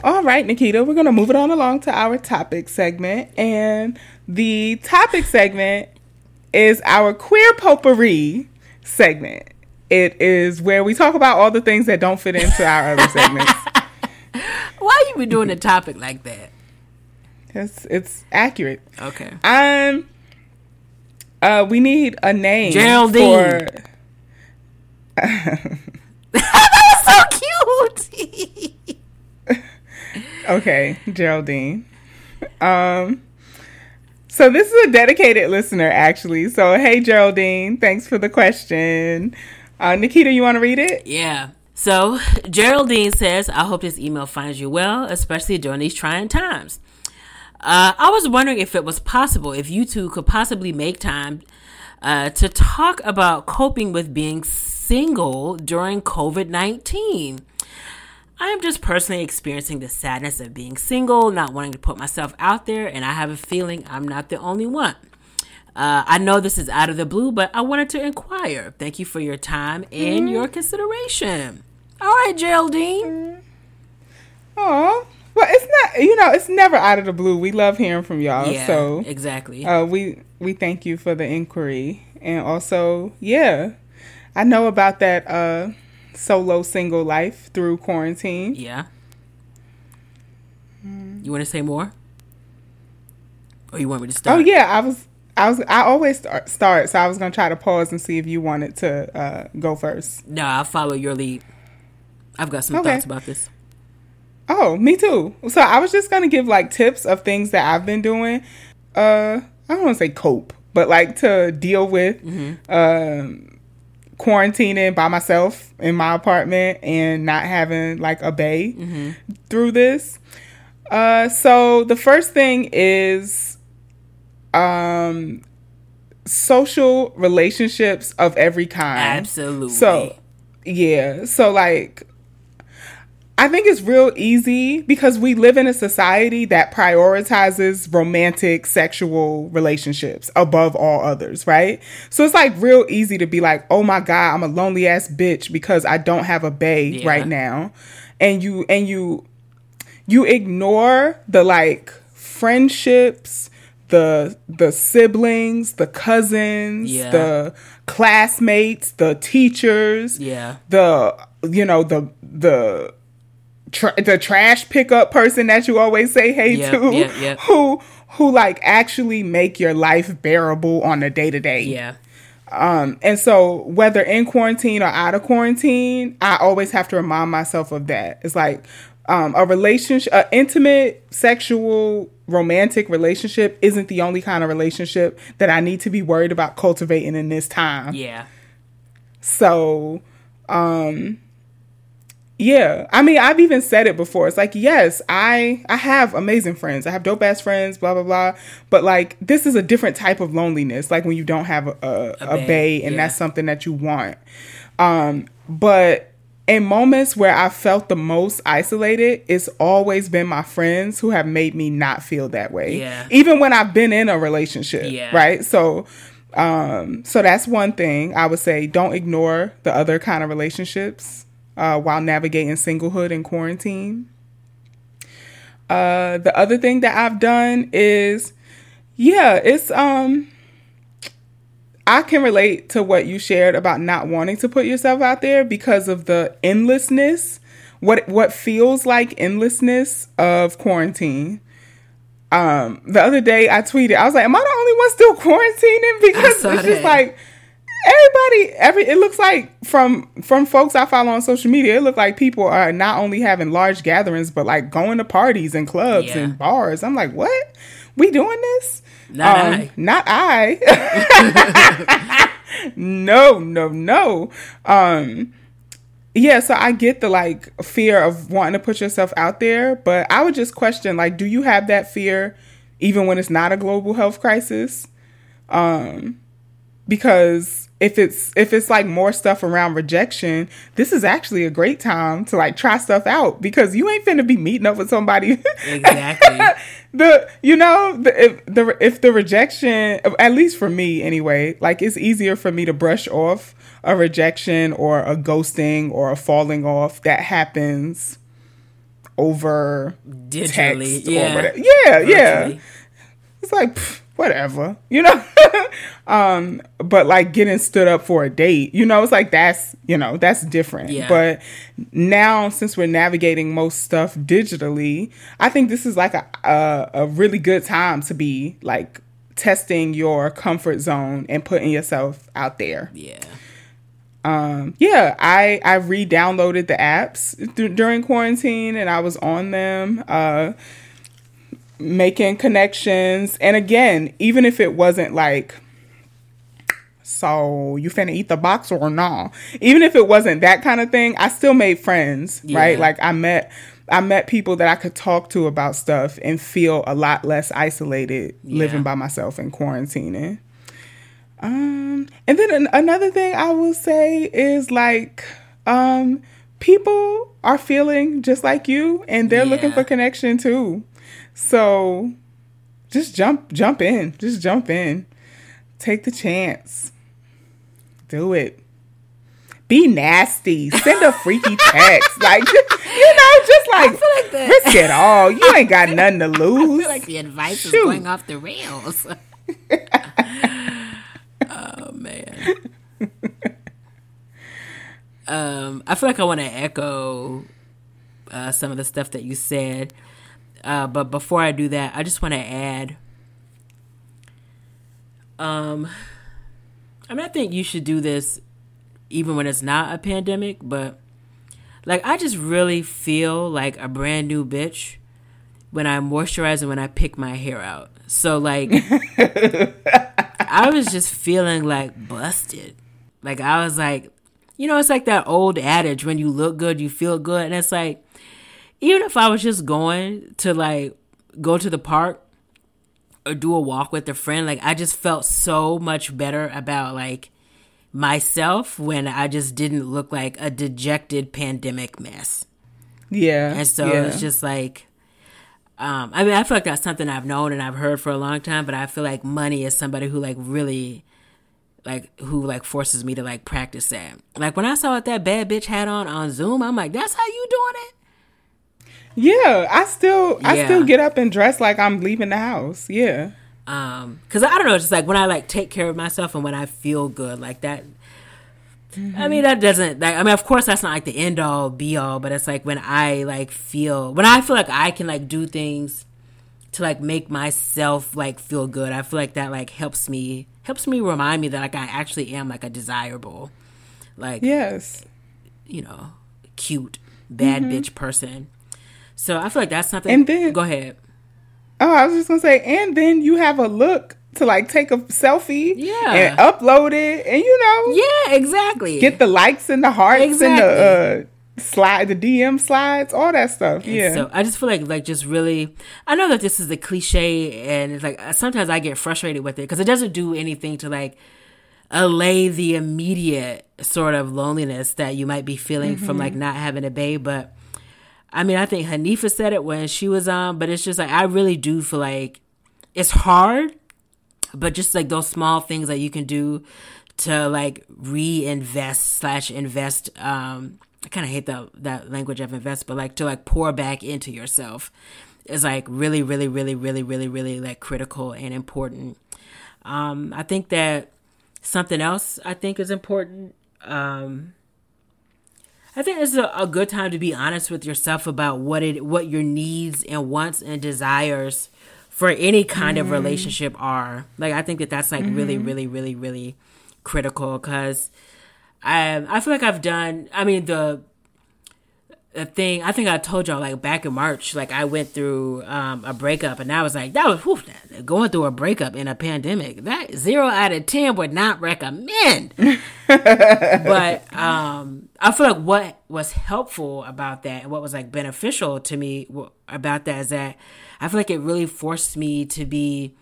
All right, Nikita, we're gonna move it on along to our topic segment, and the topic segment is our queer potpourri segment. It is where we talk about all the things that don't fit into our other segments. Why you be doing a topic like that? It's it's accurate. Okay. Um. Uh, we need a name. Geraldine. For... that was so cute. Okay, Geraldine. Um. So this is a dedicated listener, actually. So hey, Geraldine, thanks for the question. Uh, Nikita, you want to read it? Yeah. So Geraldine says, "I hope this email finds you well, especially during these trying times." Uh, I was wondering if it was possible if you two could possibly make time uh, to talk about coping with being single during COVID 19. I am just personally experiencing the sadness of being single, not wanting to put myself out there, and I have a feeling I'm not the only one. Uh, I know this is out of the blue, but I wanted to inquire. Thank you for your time and mm. your consideration. All right, Geraldine. Oh, Well, it's not. You know, it's never out of the blue. We love hearing from y'all. Yeah, so exactly. Uh, we we thank you for the inquiry, and also, yeah, I know about that uh, solo single life through quarantine. Yeah. You want to say more, or you want me to start? Oh yeah, I was. I was. I always start, start. So I was gonna try to pause and see if you wanted to uh, go first. No, I'll follow your lead. I've got some Okay. thoughts about this. Oh, me too. So I was just gonna give like tips of things that I've been doing. Uh, I don't want to say cope, but like to deal with um, quarantining by myself in my apartment and not having like a bay through this. Uh, so the first thing is um social relationships of every kind. Absolutely. So, yeah. So, like, I think it's real easy because we live in a society that prioritizes romantic sexual relationships above all others, right? So it's like real easy to be like, "Oh my god, I'm a lonely ass bitch because I don't have a bae Yeah. right now." And you and you you ignore the like friendships, the the siblings, the cousins, Yeah. the classmates, the teachers, Yeah. the you know the the tra- the trash pickup person that you always say hey Yep, to yep, yep. who who like actually make your life bearable on a day to day. Yeah. Um, and so whether in quarantine or out of quarantine, I always have to remind myself of that. It's like um, a relationship, an intimate, sexual, romantic relationship isn't the only kind of relationship that I need to be worried about cultivating in this time. Yeah. So, um, yeah, I mean, I've even said it before. It's like, yes, I I have amazing friends. I have dope ass friends, blah blah blah. But like, this is a different type of loneliness. Like when you don't have a a, a, bae, and yeah. that's something that you want. Um, but in moments where I felt the most isolated, it's always been my friends who have made me not feel that way. Yeah. Even when I've been in a relationship. Yeah. Right. So um, so that's one thing I would say. Don't ignore the other kind of relationships uh, while navigating singlehood and quarantine. Uh, the other thing that I've done is, yeah, it's um, I can relate to what you shared about not wanting to put yourself out there because of the endlessness, what what feels like endlessness of quarantine. Um, the other day I tweeted, I was like, "Am I the only one still quarantining?" Because it's just that. like everybody, every it looks like from from folks I follow on social media, it looked like people are not only having large gatherings, but like going to parties and clubs Yeah. and bars. I'm like, what? We doing this? Not Um, I. Not I. no, no, no. Um, yeah, so I get the like fear of wanting to put yourself out there, but I would just question like, do you have that fear even when it's not a global health crisis? Um, because if it's if it's like more stuff around rejection, this is actually a great time to like try stuff out because you ain't finna be meeting up with somebody Exactly. the you know the if the if the rejection at least for me anyway like it's easier for me to brush off a rejection or a ghosting or a falling off that happens over Digitally. text or Yeah. whatever. yeah yeah it's like pff, whatever you know um but like getting stood up for a date you know it's like that's you know that's different Yeah. but now since we're navigating most stuff digitally i think this is like a, a a really good time to be like testing your comfort zone and putting yourself out there Yeah. um yeah i i re-downloaded the apps th- during quarantine and i was on them uh making connections. And again even if it wasn't like so you finna eat the box or no? Even if it wasn't that kind of thing i still made friends right? Like i met i met people that i could talk to about stuff and feel a lot less isolated living by myself and quarantining. Um, and then an- another thing I will say is like, um, people are feeling just like you, and they're looking for connection too. So, just jump, jump in, just jump in, take the chance, do it. Be nasty. Send a freaky text. Like, you know, just like, like risk it all. You ain't got nothing to lose. I feel like the advice Shoot. is going off the rails. oh man. Um, I feel like I want to echo uh, some of the stuff that you said, uh, but before I do that, I just want to add. Um, I mean, I think you should do this even when it's not a pandemic, but like I just really feel like a brand new bitch when I moisturize and when I pick my hair out. So like I was just feeling like busted. Like I was like you know, it's like that old adage when you look good, you feel good. And it's like, even if I was just going to like go to the park or do a walk with a friend, like I just felt so much better about like myself when I just didn't look like a dejected pandemic mess. Yeah. And so yeah. it's just like, um, I mean, I feel like that's something I've known and I've heard for a long time, but I feel like money is somebody who like really like who like forces me to like practice that. Like when I saw what that bad bitch had on on Zoom, I'm like, that's how you doing it. Yeah, I still yeah. I still get up and dress like I'm leaving the house. Yeah. Um, cause I don't know, it's just like when I like take care of myself and when I feel good, like that. Mm-hmm. I mean, that doesn't. Like, I mean, of course, that's not like the end all be all, but it's like when I like feel when I feel like I can like do things to like make myself like feel good. I feel like that like helps me helps me remind me that like I actually am like a desirable, like yes, you know, cute bad mm-hmm. bitch person. So I feel like that's something. And then go ahead. Oh, I was just gonna say, and then you have a look to like take a selfie, yeah, and upload it, and you know, yeah, exactly, get the likes and the hearts exactly. and the uh, slide the DM slides, all that stuff. And yeah. So I just feel like like just really I know that this is a cliche and it's like sometimes I get frustrated with it because it doesn't do anything to like allay the immediate sort of loneliness that you might be feeling mm-hmm. from like not having a babe. But I mean I think Hanifa said it when she was on, but it's just like I really do feel like it's hard, but just like those small things that you can do to like reinvest slash invest um I kind of hate that that language of invest, but like to like pour back into yourself is like really, really, really, really, really, really like critical and important. Um, I think that something else I think is important. Um, I think it's a, a good time to be honest with yourself about what it, what your needs and wants and desires for any kind mm-hmm. of relationship are. Like I think that that's like mm-hmm. really, really, really, really critical because I I feel like I've done. I mean the the thing I think I told y'all like back in March, like I went through um, a breakup, and I was like, that was whew, going through a breakup in a pandemic. That zero out of ten would not recommend. but um, I feel like what was helpful about that, and what was like beneficial to me about that, is that I feel like it really forced me to be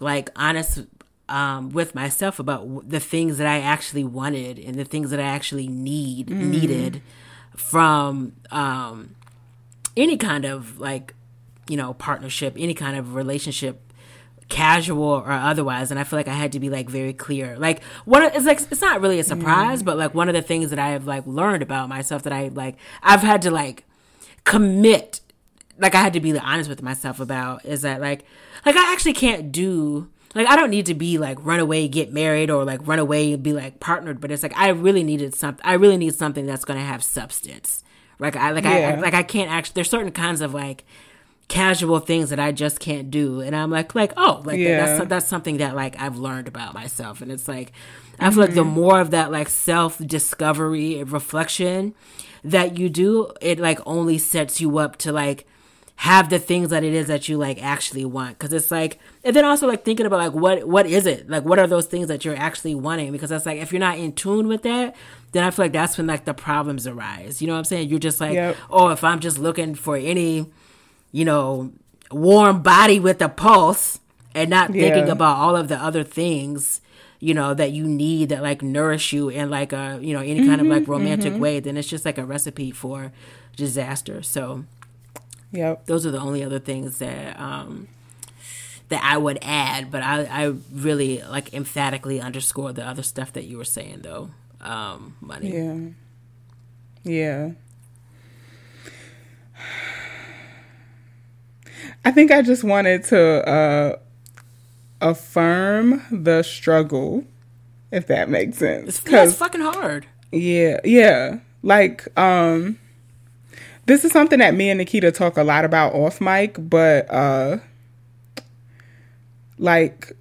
like honest um, with myself about the things that I actually wanted and the things that I actually need mm. needed from um, any kind of like you know partnership, any kind of relationship casual or otherwise and i feel like i had to be like very clear like one it's like it's not really a surprise mm. but like one of the things that i have like learned about myself that i like i've had to like commit like i had to be honest with myself about is that like like i actually can't do like I don't need to be like run away, get married, or like run away and be like partnered. But it's like I really needed something. I really need something that's going to have substance. Like I like yeah. I like I can't actually. There's certain kinds of like casual things that I just can't do, and I'm like like oh like yeah. that's that's something that like I've learned about myself, and it's like I feel mm-hmm. like the mm-hmm. more of that like self discovery reflection that you do, it like only sets you up to like have the things that it is that you like actually want because it's like and then also like thinking about like what what is it like what are those things that you're actually wanting because that's like if you're not in tune with that then i feel like that's when like the problems arise you know what i'm saying you're just like yep. oh if i'm just looking for any you know warm body with a pulse and not yeah. thinking about all of the other things you know that you need that like nourish you in like a you know any kind mm-hmm, of like romantic mm-hmm. way then it's just like a recipe for disaster so Yep. Those are the only other things that um, that I would add, but I, I really like emphatically underscore the other stuff that you were saying though. Um, money. Yeah. Yeah. I think I just wanted to uh, affirm the struggle, if that makes sense. It's, it's fucking hard. Yeah, yeah. Like, um, this is something that me and Nikita talk a lot about off mic, but uh, like,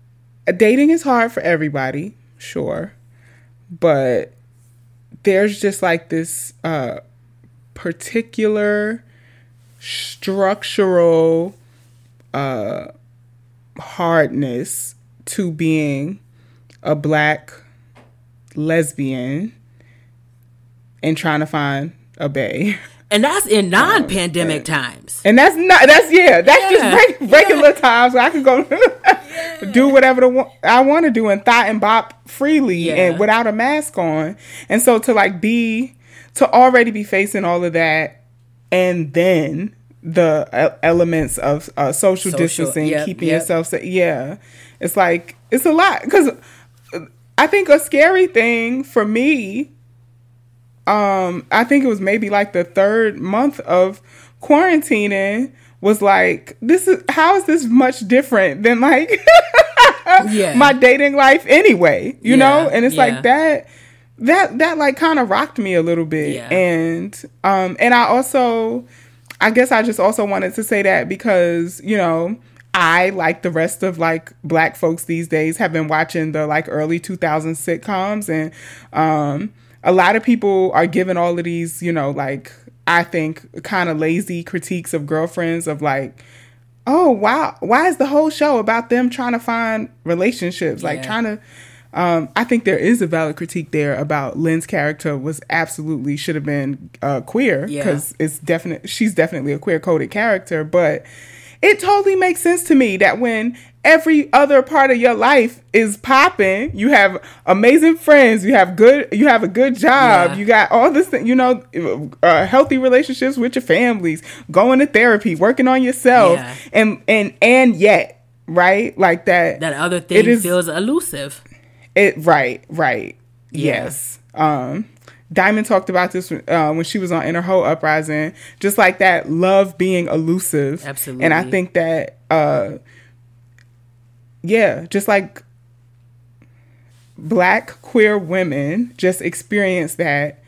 dating is hard for everybody, sure, but there's just like this uh particular structural uh, hardness to being a black lesbian and trying to find a bay. And that's in non-pandemic um, times. And that's not that's yeah, that's yeah. just regular yeah. times where I can go yeah. do whatever the, I want to do and thought and bop freely and without a mask on. And so to like be to already be facing all of that and then the elements of uh, social, social, distancing, yep, keeping yep. yourself safe. Yeah, it's like it's a lot because I think a scary thing for me. Um, I think it was maybe like the third month of quarantining was like this is how is this much different than like yeah. my dating life anyway you yeah, know and it's yeah. like that that that like kind of rocked me a little bit and um and i also i guess i just also wanted to say that because you know i like the rest of like black folks these days have been watching the like early 2000s sitcoms and um a lot of people are giving all of these you know like i think kind of lazy critiques of girlfriends of like oh wow why is the whole show about them trying to find relationships yeah. like trying to um, I think there is a valid critique there about Lynn's character was absolutely should have been uh, queer because yeah. it's definite. She's definitely a queer coded character, but it totally makes sense to me that when every other part of your life is popping, you have amazing friends, you have good, you have a good job, yeah. you got all this, thing, you know, uh, healthy relationships with your families, going to therapy, working on yourself, yeah. and and and yet, right, like that. That other thing is, feels elusive it right, right. Yeah. Yes. Um Diamond talked about this uh, when she was on Inner Hoe Uprising, just like that love being elusive. Absolutely. And I think that, uh, yeah, just like black queer women just experience that.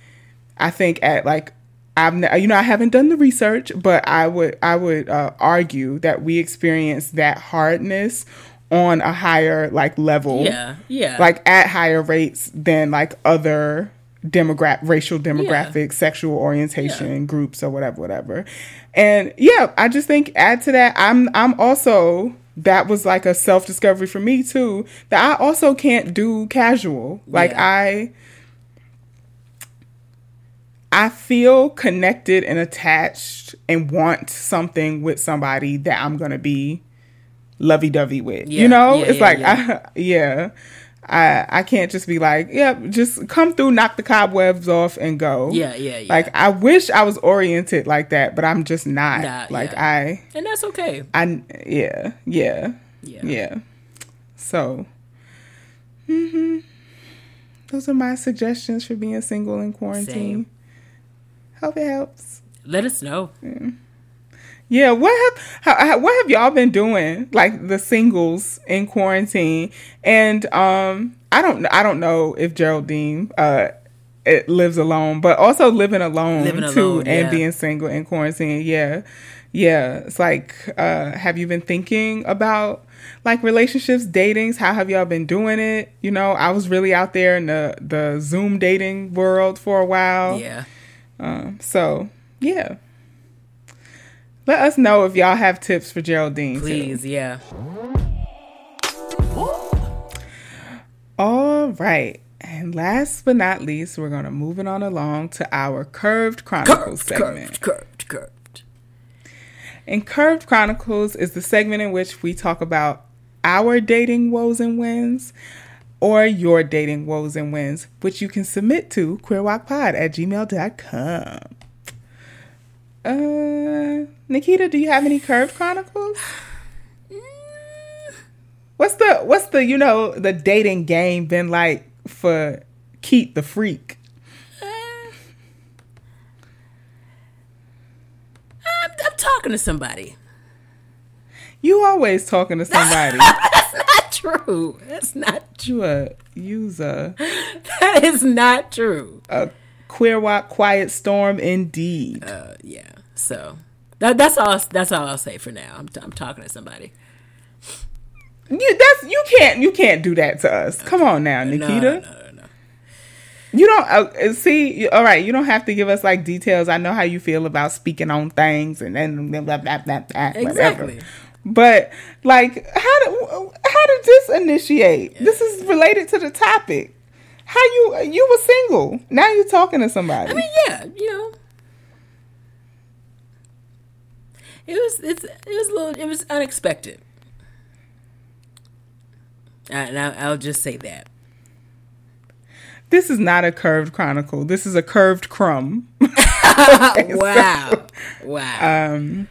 I think at like I've you know I haven't done the research, but I would I would uh, argue that we experience that hardness on a higher like level. Yeah. Yeah. Like at higher rates than like other demographic racial demographic yeah. sexual orientation yeah. groups or whatever whatever and yeah i just think add to that i'm i'm also that was like a self discovery for me too that i also can't do casual like yeah. i i feel connected and attached and want something with somebody that i'm gonna be lovey dovey with. Yeah, you know, yeah, it's like, I, yeah. I I can't just be like, yep, yeah, just come through, knock the cobwebs off, and go. Yeah, yeah, yeah. Like I wish I was oriented like that, but I'm just not. Nah, like I, and that's okay. I yeah yeah yeah yeah. So, hmm those are my suggestions for being single in quarantine. Same. Hope it helps. Let us know. Yeah. Yeah, what have how, what have y'all been doing like the singles in quarantine? And um I don't I don't know if Geraldine uh it lives alone, but also living alone living too alone, and yeah. being single in quarantine. Yeah. Yeah, it's like uh have you been thinking about like relationships, datings? How have y'all been doing it? You know, I was really out there in the the Zoom dating world for a while. Yeah. Um, so yeah. Let us know if y'all have tips for Geraldine. Please, too. yeah. All right. And last but not least, we're going to move it on along to our Curved Chronicles curved, segment. Curved, curved, curved. And Curved Chronicles is the segment in which we talk about our dating woes and wins or your dating woes and wins, which you can submit to queerwocpod at gmail.com. Uh, Nikita, do you have any Curved Chronicles? What's the what's the you know the dating game been like for Keith the freak? Uh, I'm, I'm talking to somebody. You always talking to somebody. That's not true. That's not true. You a user. That is not true. A queer WOC quiet storm indeed. Uh, yeah. So that, that's all. That's all I'll say for now. I'm, I'm talking to somebody. You that's you can't you can't do that to us. Come on now, Nikita. No, no, no. You don't uh, see. All right, you don't have to give us like details. I know how you feel about speaking on things and then blah blah blah blah. blah Exactly. Whatever. But like, how did how did this initiate? This is related to the topic. How you you were single now you're talking to somebody. I mean, yeah, you know. It was it's it was a little it was unexpected. And I, I'll just say that. this is not a curved chronicle. This is a curved crumb. wow, wow. Um,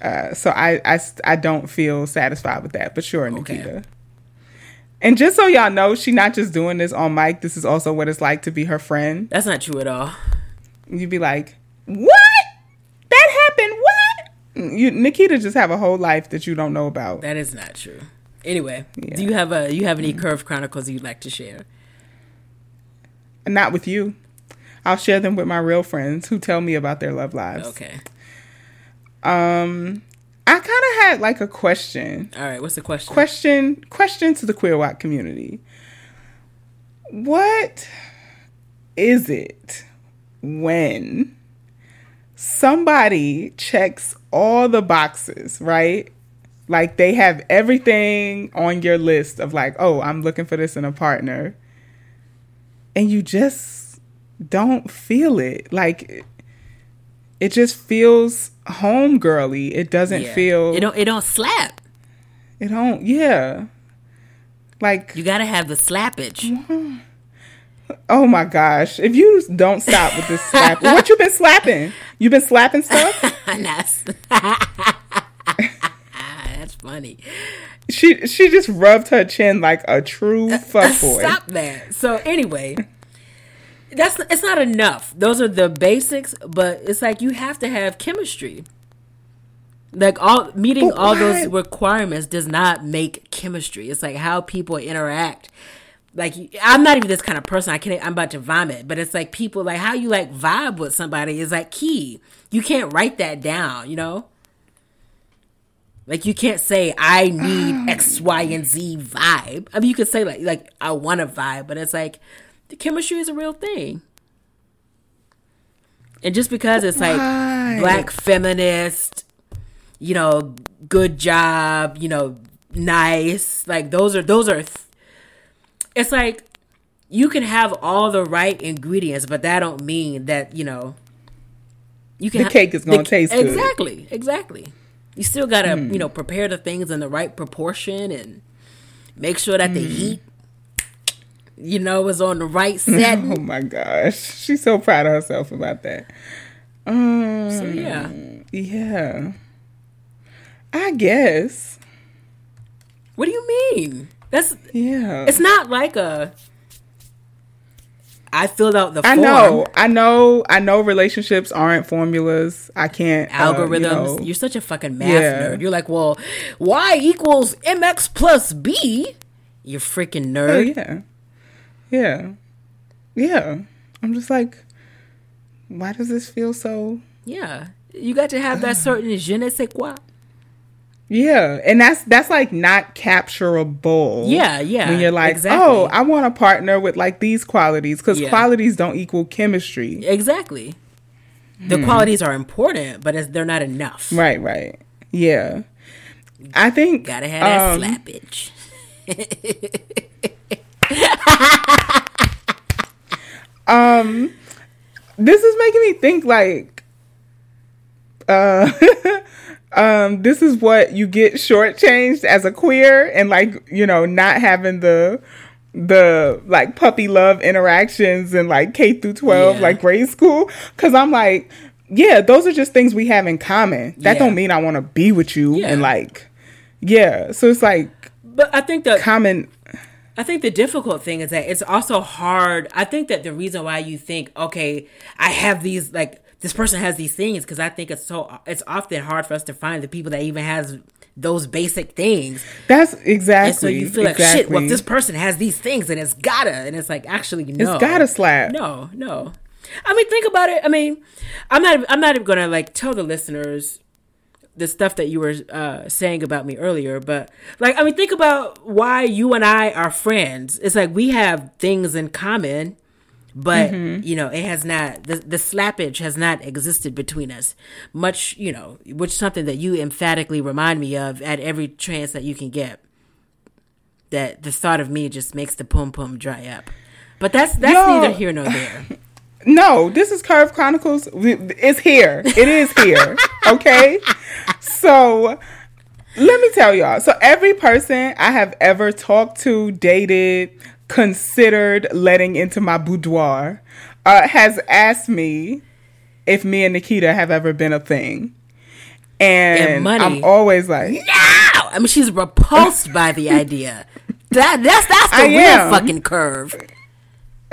uh, so I, I, I don't feel satisfied with that, but sure, Nikita. And just so y'all know, she not just doing this on mic. This is also what it's like to be her friend. That's not true at all. You'd be like, "What? That happened? What?" You, Nikita, just have a whole life that you don't know about. That is not true. Anyway, Yeah. do you have a you have any curved chronicles you'd like to share? Not with you. I'll share them with my real friends who tell me about their love lives. Okay. Um, I kind of had like a question. All right. What's the question? question question to the queer white community what is it when somebody checks all the boxes right like they have everything on your list of like oh i'm looking for this in a partner and you just don't feel it like it just feels home girly. it doesn't Yeah. feel It don't it don't slap. it don't, yeah. Like, You gotta have the slappage. oh my gosh, if you don't stop with this slap, what you been slapping? You been slapping stuff? That's that's funny. She she just rubbed her chin like a true fuckboy. Stop that. So anyway, that's it's not enough. Those are the basics, but it's like you have to have chemistry. Like all meeting But all those requirements does not make chemistry. It's like how people interact. Like I'm not even this kind of person. I can't. I'm about to vomit. But it's like people like how you like vibe with somebody is like key. You can't write that down. You know. Like you can't say I need X, Y, and Z vibe. I mean, you could say like like I want a vibe, but it's like the chemistry is a real thing. And just because it's like Why? black feminist, you know, good job, you know, nice, like those are those are. Th- it's like you can have all the right ingredients, but that don't mean that you know. You can The cake is gonna taste good. exactly, exactly. You still gotta, you hmm. know, prepare the things in the right proportion and make sure that the hmm. heat, you know, was on the right set. Oh my gosh, she's so proud of herself about that. Um, so yeah, yeah, I guess. what do you mean? That's Yeah, it's not like a. I filled out the I know, I know, I know. Relationships aren't formulas. I can't uh, you algorithms. know. You're such a fucking math Yeah. nerd. You're like, well, y equals mx plus b. You're freaking nerd. Oh, nerd. yeah, yeah, yeah. I'm just like, why does this feel so? yeah. You got to have that certain je ne sais quoi. Yeah, and that's that's like not capturable. Yeah, yeah, When you're like, exactly. oh, I want a partner with like these qualities because Yeah. qualities don't equal chemistry. Exactly. The qualities are important, but they're not enough. Right, right. Yeah, I think Gotta have that um, slappage. Um, this is making me think like, uh, um, this is what you get shortchanged as a queer, and like you know, not having the the like puppy love interactions and like K through twelve, Yeah. like grade school. Because I'm like, yeah, those are just things we have in common. That Yeah. don't mean I want to be with you Yeah. and like, yeah. So it's like But I think the common. I think the difficult thing is that it's also hard. I think that the reason why you think, okay, I have these like this person has these things because I think it's so it's often hard for us to find the people that even has those basic things. That's exactly. And so you feel like exactly. shit. Well, this person has these things, and it's gotta, and it's like actually no, it's gotta slap. No, no. I mean, think about it. I mean, I'm not. I'm not even gonna like tell the listeners the stuff that you were uh, saying about me earlier, but like, I mean, think about why you and I are friends. It's like we have things in common, but mm-hmm. you know, it has not the the slappage has not existed between us. Much, you know, which is something that you emphatically remind me of at every chance that you can get. That the thought of me just makes the pum pum dry up. But that's that's Yo. neither here nor there. No, this is Curve Chronicles. It's here. It is here. okay. So let me tell y'all. So every person I have ever talked to, dated, considered letting into my boudoir uh, has asked me if me and Nikita have ever been a thing. And, and I'm always like, no. I mean, she's repulsed by the idea. That that's that's the I real am. fucking curve.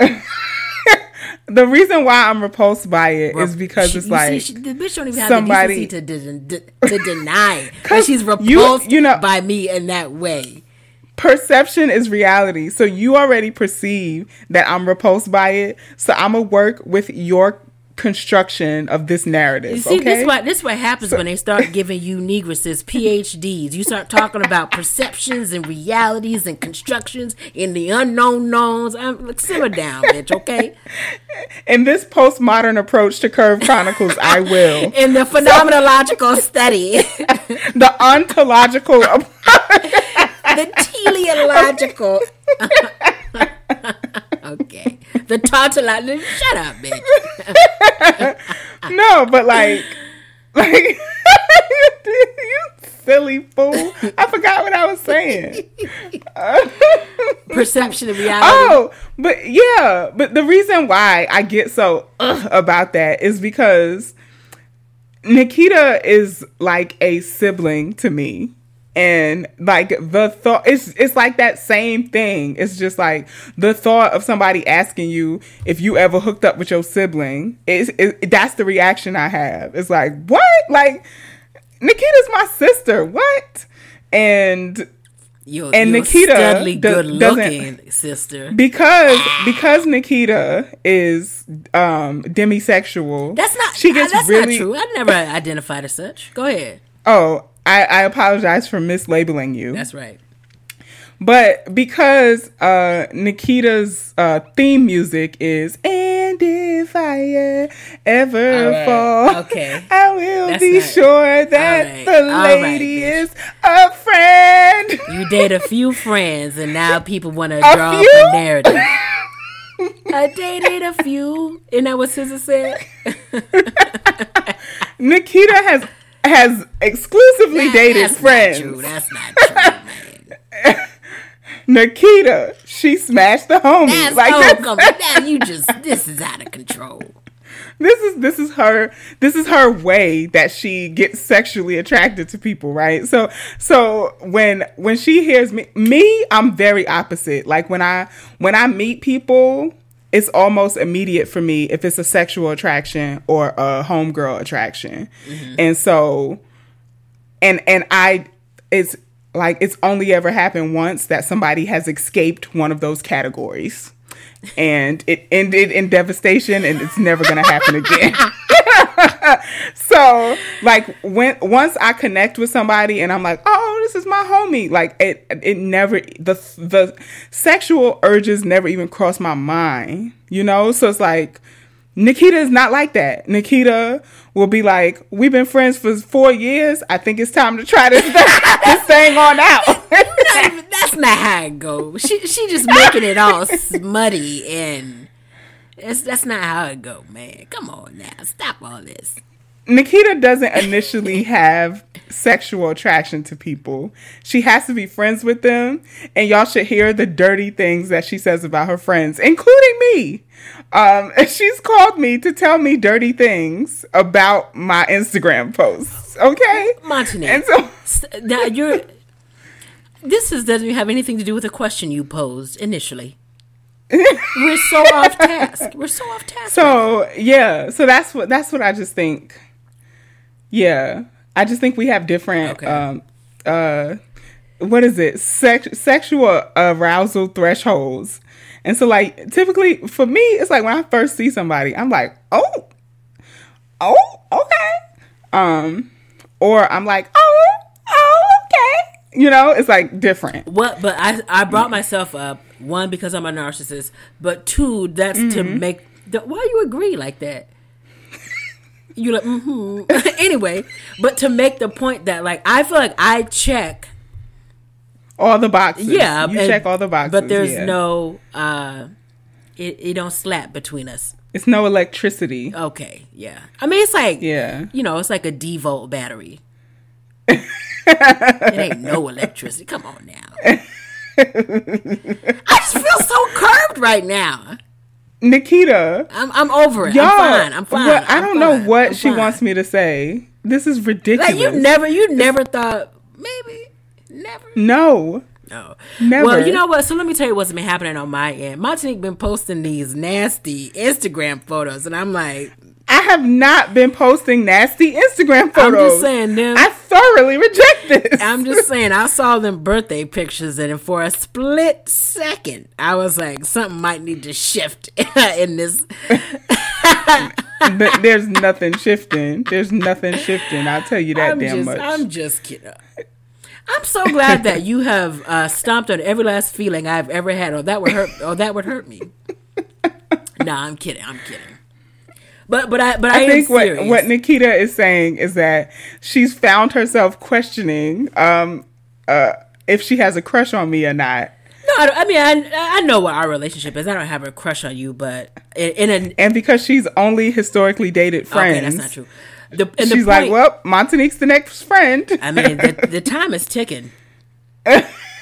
the reason why I'm repulsed by it is because she, it's like see, she, the bitch don't even have somebody, the decency to, de- to deny that she's repulsed you, you know, by me in that way. Perception is reality, so you already perceive that I'm repulsed by it. So I'm gonna work with your construction of this narrative. You see, okay? this what this what happens so, when they start giving you negresses PhDs. You start talking about perceptions and realities and constructions in the unknown knowns. I'm um, like, simmer down, bitch. Okay. In this postmodern approach to Curve Chronicles, I will. In the phenomenological so, study, the ontological, the teleological. Okay. The tautological. Shut up, bitch. no, but like, like you silly fool. I forgot what I was saying. Perception of reality. Oh, but yeah, but the reason why I get so uh, about that is because Nikita is like a sibling to me and like the thought it's it's like that same thing it's just like the thought of somebody asking you if you ever hooked up with your sibling is it, that's the reaction i have it's like what like nikita's my sister what and you're, and you're Nikita good looking sister because because Nikita is um demisexual. That's not she gets that's really, not true. I never identified as such. Go ahead. Oh, I, I apologize for mislabeling you. That's right. But because uh, Nikita's uh, theme music is "And if I ever right. fall, okay. I will That's be not, sure that right. the lady right, is a friend." You date a few friends, and now people want to draw few? up a narrative. I dated a few, and that what SZA said. Nikita has has exclusively that, dated that's friends. Not true. That's not true, man. Nikita, she smashed the homies. That's like oh, come now you just this is out of control. This is this is her this is her way that she gets sexually attracted to people, right? So so when when she hears me me, I'm very opposite. Like when I when I meet people it's almost immediate for me if it's a sexual attraction or a homegirl attraction. Mm-hmm. And so and and I it's like it's only ever happened once that somebody has escaped one of those categories. And it ended in devastation and it's never to happen again. so like when once I connect with somebody and I'm like, oh, this is my homie. Like it, it never the the sexual urges never even cross my mind. You know, so it's like Nikita is not like that. Nikita will be like, "We've been friends for four years. I think it's time to try this, this thing on out." that's not how it goes. She she just making it all smutty and it's, that's not how it go, man. Come on now, stop all this. Nikita doesn't initially have sexual attraction to people. She has to be friends with them, and y'all should hear the dirty things that she says about her friends, including me. Um, she's called me to tell me dirty things about my Instagram posts. Okay, Montague. And so now you're. This is, doesn't have anything to do with the question you posed initially. We're so off task. We're so off task. So yeah, so that's what that's what I just think. Yeah, I just think we have different. Okay. Um, uh what is it? Sex sexual arousal thresholds. And so like typically for me, it's like when I first see somebody, I'm like, oh, oh, okay. Um, or I'm like, oh, oh, okay. You know, it's like different. What? But I I brought myself up one because I'm a narcissist, but two that's mm-hmm. to make. The, why you agree like that? You like mm-hmm. anyway, but to make the point that like I feel like I check all the boxes. Yeah, you and, check all the boxes. But there's yeah. no uh it, it don't slap between us. It's no electricity. Okay, yeah. I mean, it's like yeah, you know, it's like a D volt battery. it ain't no electricity. Come on now. I just feel so curved right now. Nikita, I'm I'm over it. Y'all, I'm fine. I'm fine. Well, I don't know what I'm she fine. wants me to say. This is ridiculous. Like you never, you never thought maybe, never. No. No. Never. Well, you know what? So let me tell you what's been happening on my end. Montanique been posting these nasty Instagram photos, and I'm like, I have not been posting nasty Instagram photos. I'm just saying them. I thoroughly reject this. I'm just saying I saw them birthday pictures and for a split second I was like something might need to shift in this. but there's nothing shifting. There's nothing shifting. I'll tell you that I'm damn just, much. I'm just kidding. I'm so glad that you have uh, stomped on every last feeling I've ever had, or that would hurt, or that would hurt me. nah, I'm kidding. I'm kidding. But but I but I, I think what what Nikita is saying is that she's found herself questioning um uh if she has a crush on me or not. No, I, I mean I I know what our relationship is. I don't have a crush on you, but in, in a and because she's only historically dated friends. Okay, that's not true. The, she's the point, like, well, Montanique's the next friend. I mean, the, the time is ticking.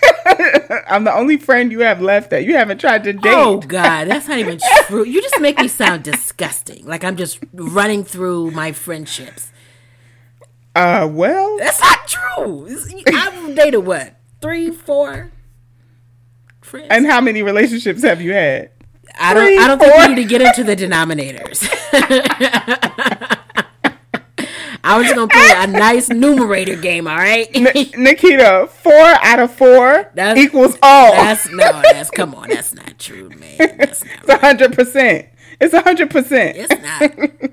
I'm the only friend you have left that you haven't tried to date. Oh God, that's not even true. You just make me sound disgusting. Like I'm just running through my friendships. Uh, well, that's not true. I've dated what three, four friends. And how many relationships have you had? I don't. Three, I don't four? think we need to get into the denominators. I was just gonna play a nice numerator game. All right, N- Nikita, four out of four that's, equals all. That's no, that's come on, that's not true, man. That's not. It's hundred percent. It's hundred percent. It's not.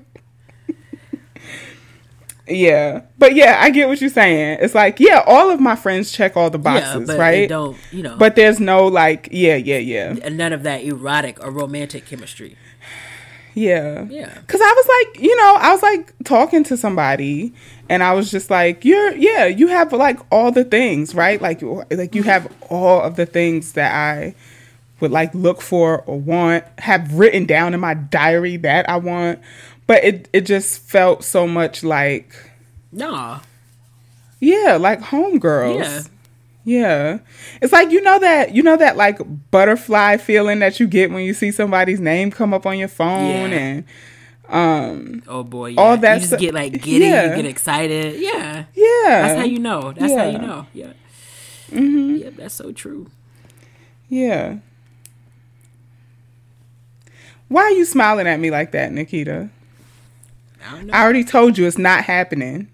yeah, but yeah, I get what you're saying. It's like, yeah, all of my friends check all the boxes, yeah, right? Don't you know? But there's no like, yeah, yeah, yeah. None of that erotic or romantic chemistry. Yeah. Yeah. Cause I was like, you know, I was like talking to somebody and I was just like, you're, yeah, you have like all the things, right? Like, like you mm-hmm. have all of the things that I would like look for or want, have written down in my diary that I want. But it, it just felt so much like, nah. Yeah, like homegirls. Yeah. Yeah. It's like you know that you know that like butterfly feeling that you get when you see somebody's name come up on your phone yeah. and um oh boy yeah. all that you just get like giddy yeah. you get excited. Yeah. Yeah. That's how you know. That's how you know. Yeah. Mm-hmm. yeah that's so true. Yeah. Why are you smiling at me like that nikita? I, I already told you it's not happening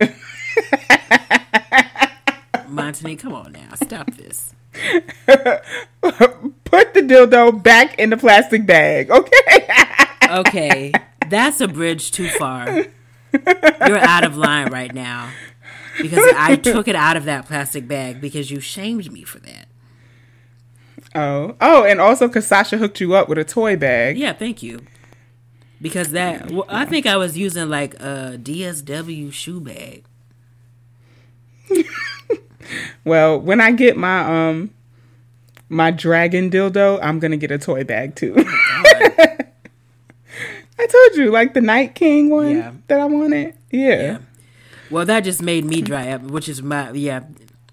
Montanique, come on now, stop this. Put the dildo back in the plastic bag, okay? okay, that's a bridge too far. You're out of line right now because I took it out of that plastic bag because you shamed me for that. Oh, oh, and also because Sasha hooked you up with a toy bag. Yeah, thank you. Because that, well, I think I was using like a DSW shoe bag. well, when I get my um my dragon dildo, I'm gonna get a toy bag too. Oh I told you, like the Night King one yeah. that I wanted. Yeah. yeah. Well, that just made me dry up, which is my yeah.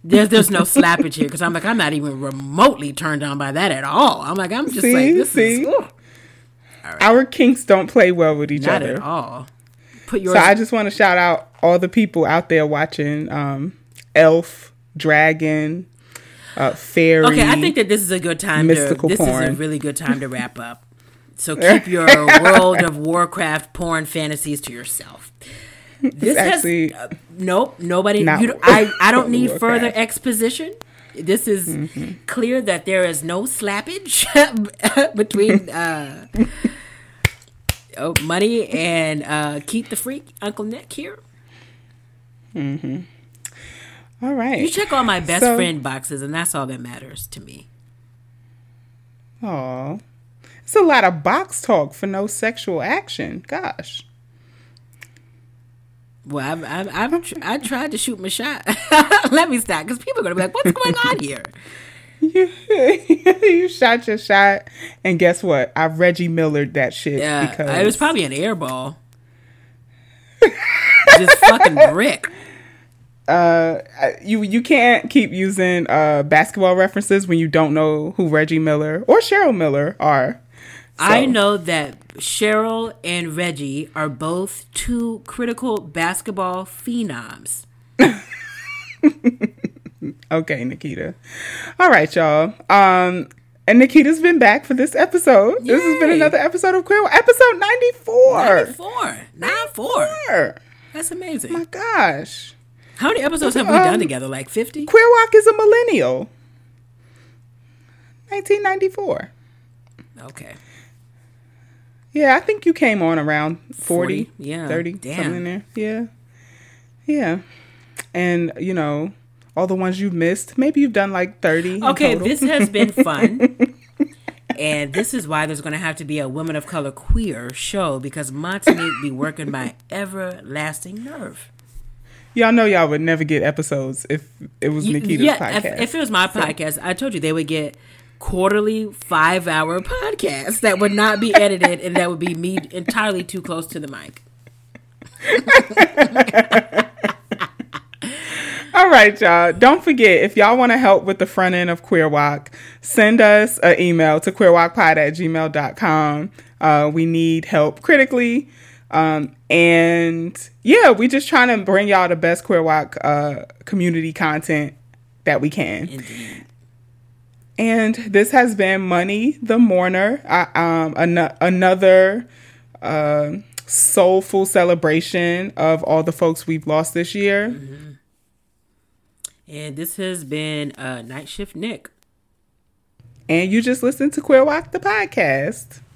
There's there's no slappage here because I'm like I'm not even remotely turned on by that at all. I'm like I'm just see, like this see? is. Right. Our kinks don't play well with each not other at all. Put yours. So I just want to shout out all the people out there watching um, Elf dragon, uh, fairy. Okay, I think that this is a good time. Mystical to, this porn. is a really good time to wrap up. So keep your World of Warcraft porn fantasies to yourself. this actually has, uh, nope. Nobody. You, I I don't need further exposition. This is mm-hmm. clear that there is no slappage between uh, oh, money and uh, keep the freak Uncle Nick here. Mm-hmm. All right. You check all my best so, friend boxes, and that's all that matters to me. Oh, it's a lot of box talk for no sexual action. Gosh. Well, I've, I've, I've I tried to shoot my shot. Let me stop, because people are gonna be like, "What's going on here?" You, you shot your shot, and guess what? I Reggie Millered that shit. Yeah, because it was probably an airball. Just fucking brick. Uh, you you can't keep using uh basketball references when you don't know who Reggie Miller or Cheryl Miller are. So. I know that Cheryl and Reggie are both two critical basketball phenoms. okay, Nikita. All right, y'all. Um, and Nikita's been back for this episode. Yay. This has been another episode of Queer Episode 94. 94. 94. That's amazing. Oh my gosh. How many episodes have we done um, together? Like 50? Queer WOC is a millennial. 1994. Okay. Yeah, I think you came on around 40, 40 yeah, 30, Damn. something in there. Yeah. Yeah. And, you know, all the ones you've missed, maybe you've done like 30. Okay, this has been fun. and this is why there's going to have to be a women of color queer show because Monty be working my everlasting nerve. Y'all know y'all would never get episodes if it was Nikita's yeah, podcast. If, if it was my so. podcast, I told you they would get quarterly five hour podcasts that would not be edited and that would be me entirely too close to the mic. All right, y'all. Don't forget, if y'all want to help with the front end of Queer WOC, send us an email to queerwocpod at gmail.com. Uh, we need help critically. Um, and yeah, we're just trying to bring y'all the best Queer WOC uh, community content that we can. Indeed. And this has been Money the Mourner, uh, um, an- another uh, soulful celebration of all the folks we've lost this year. Mm-hmm. And this has been uh, Night Shift Nick. And you just listened to Queer WOC the podcast.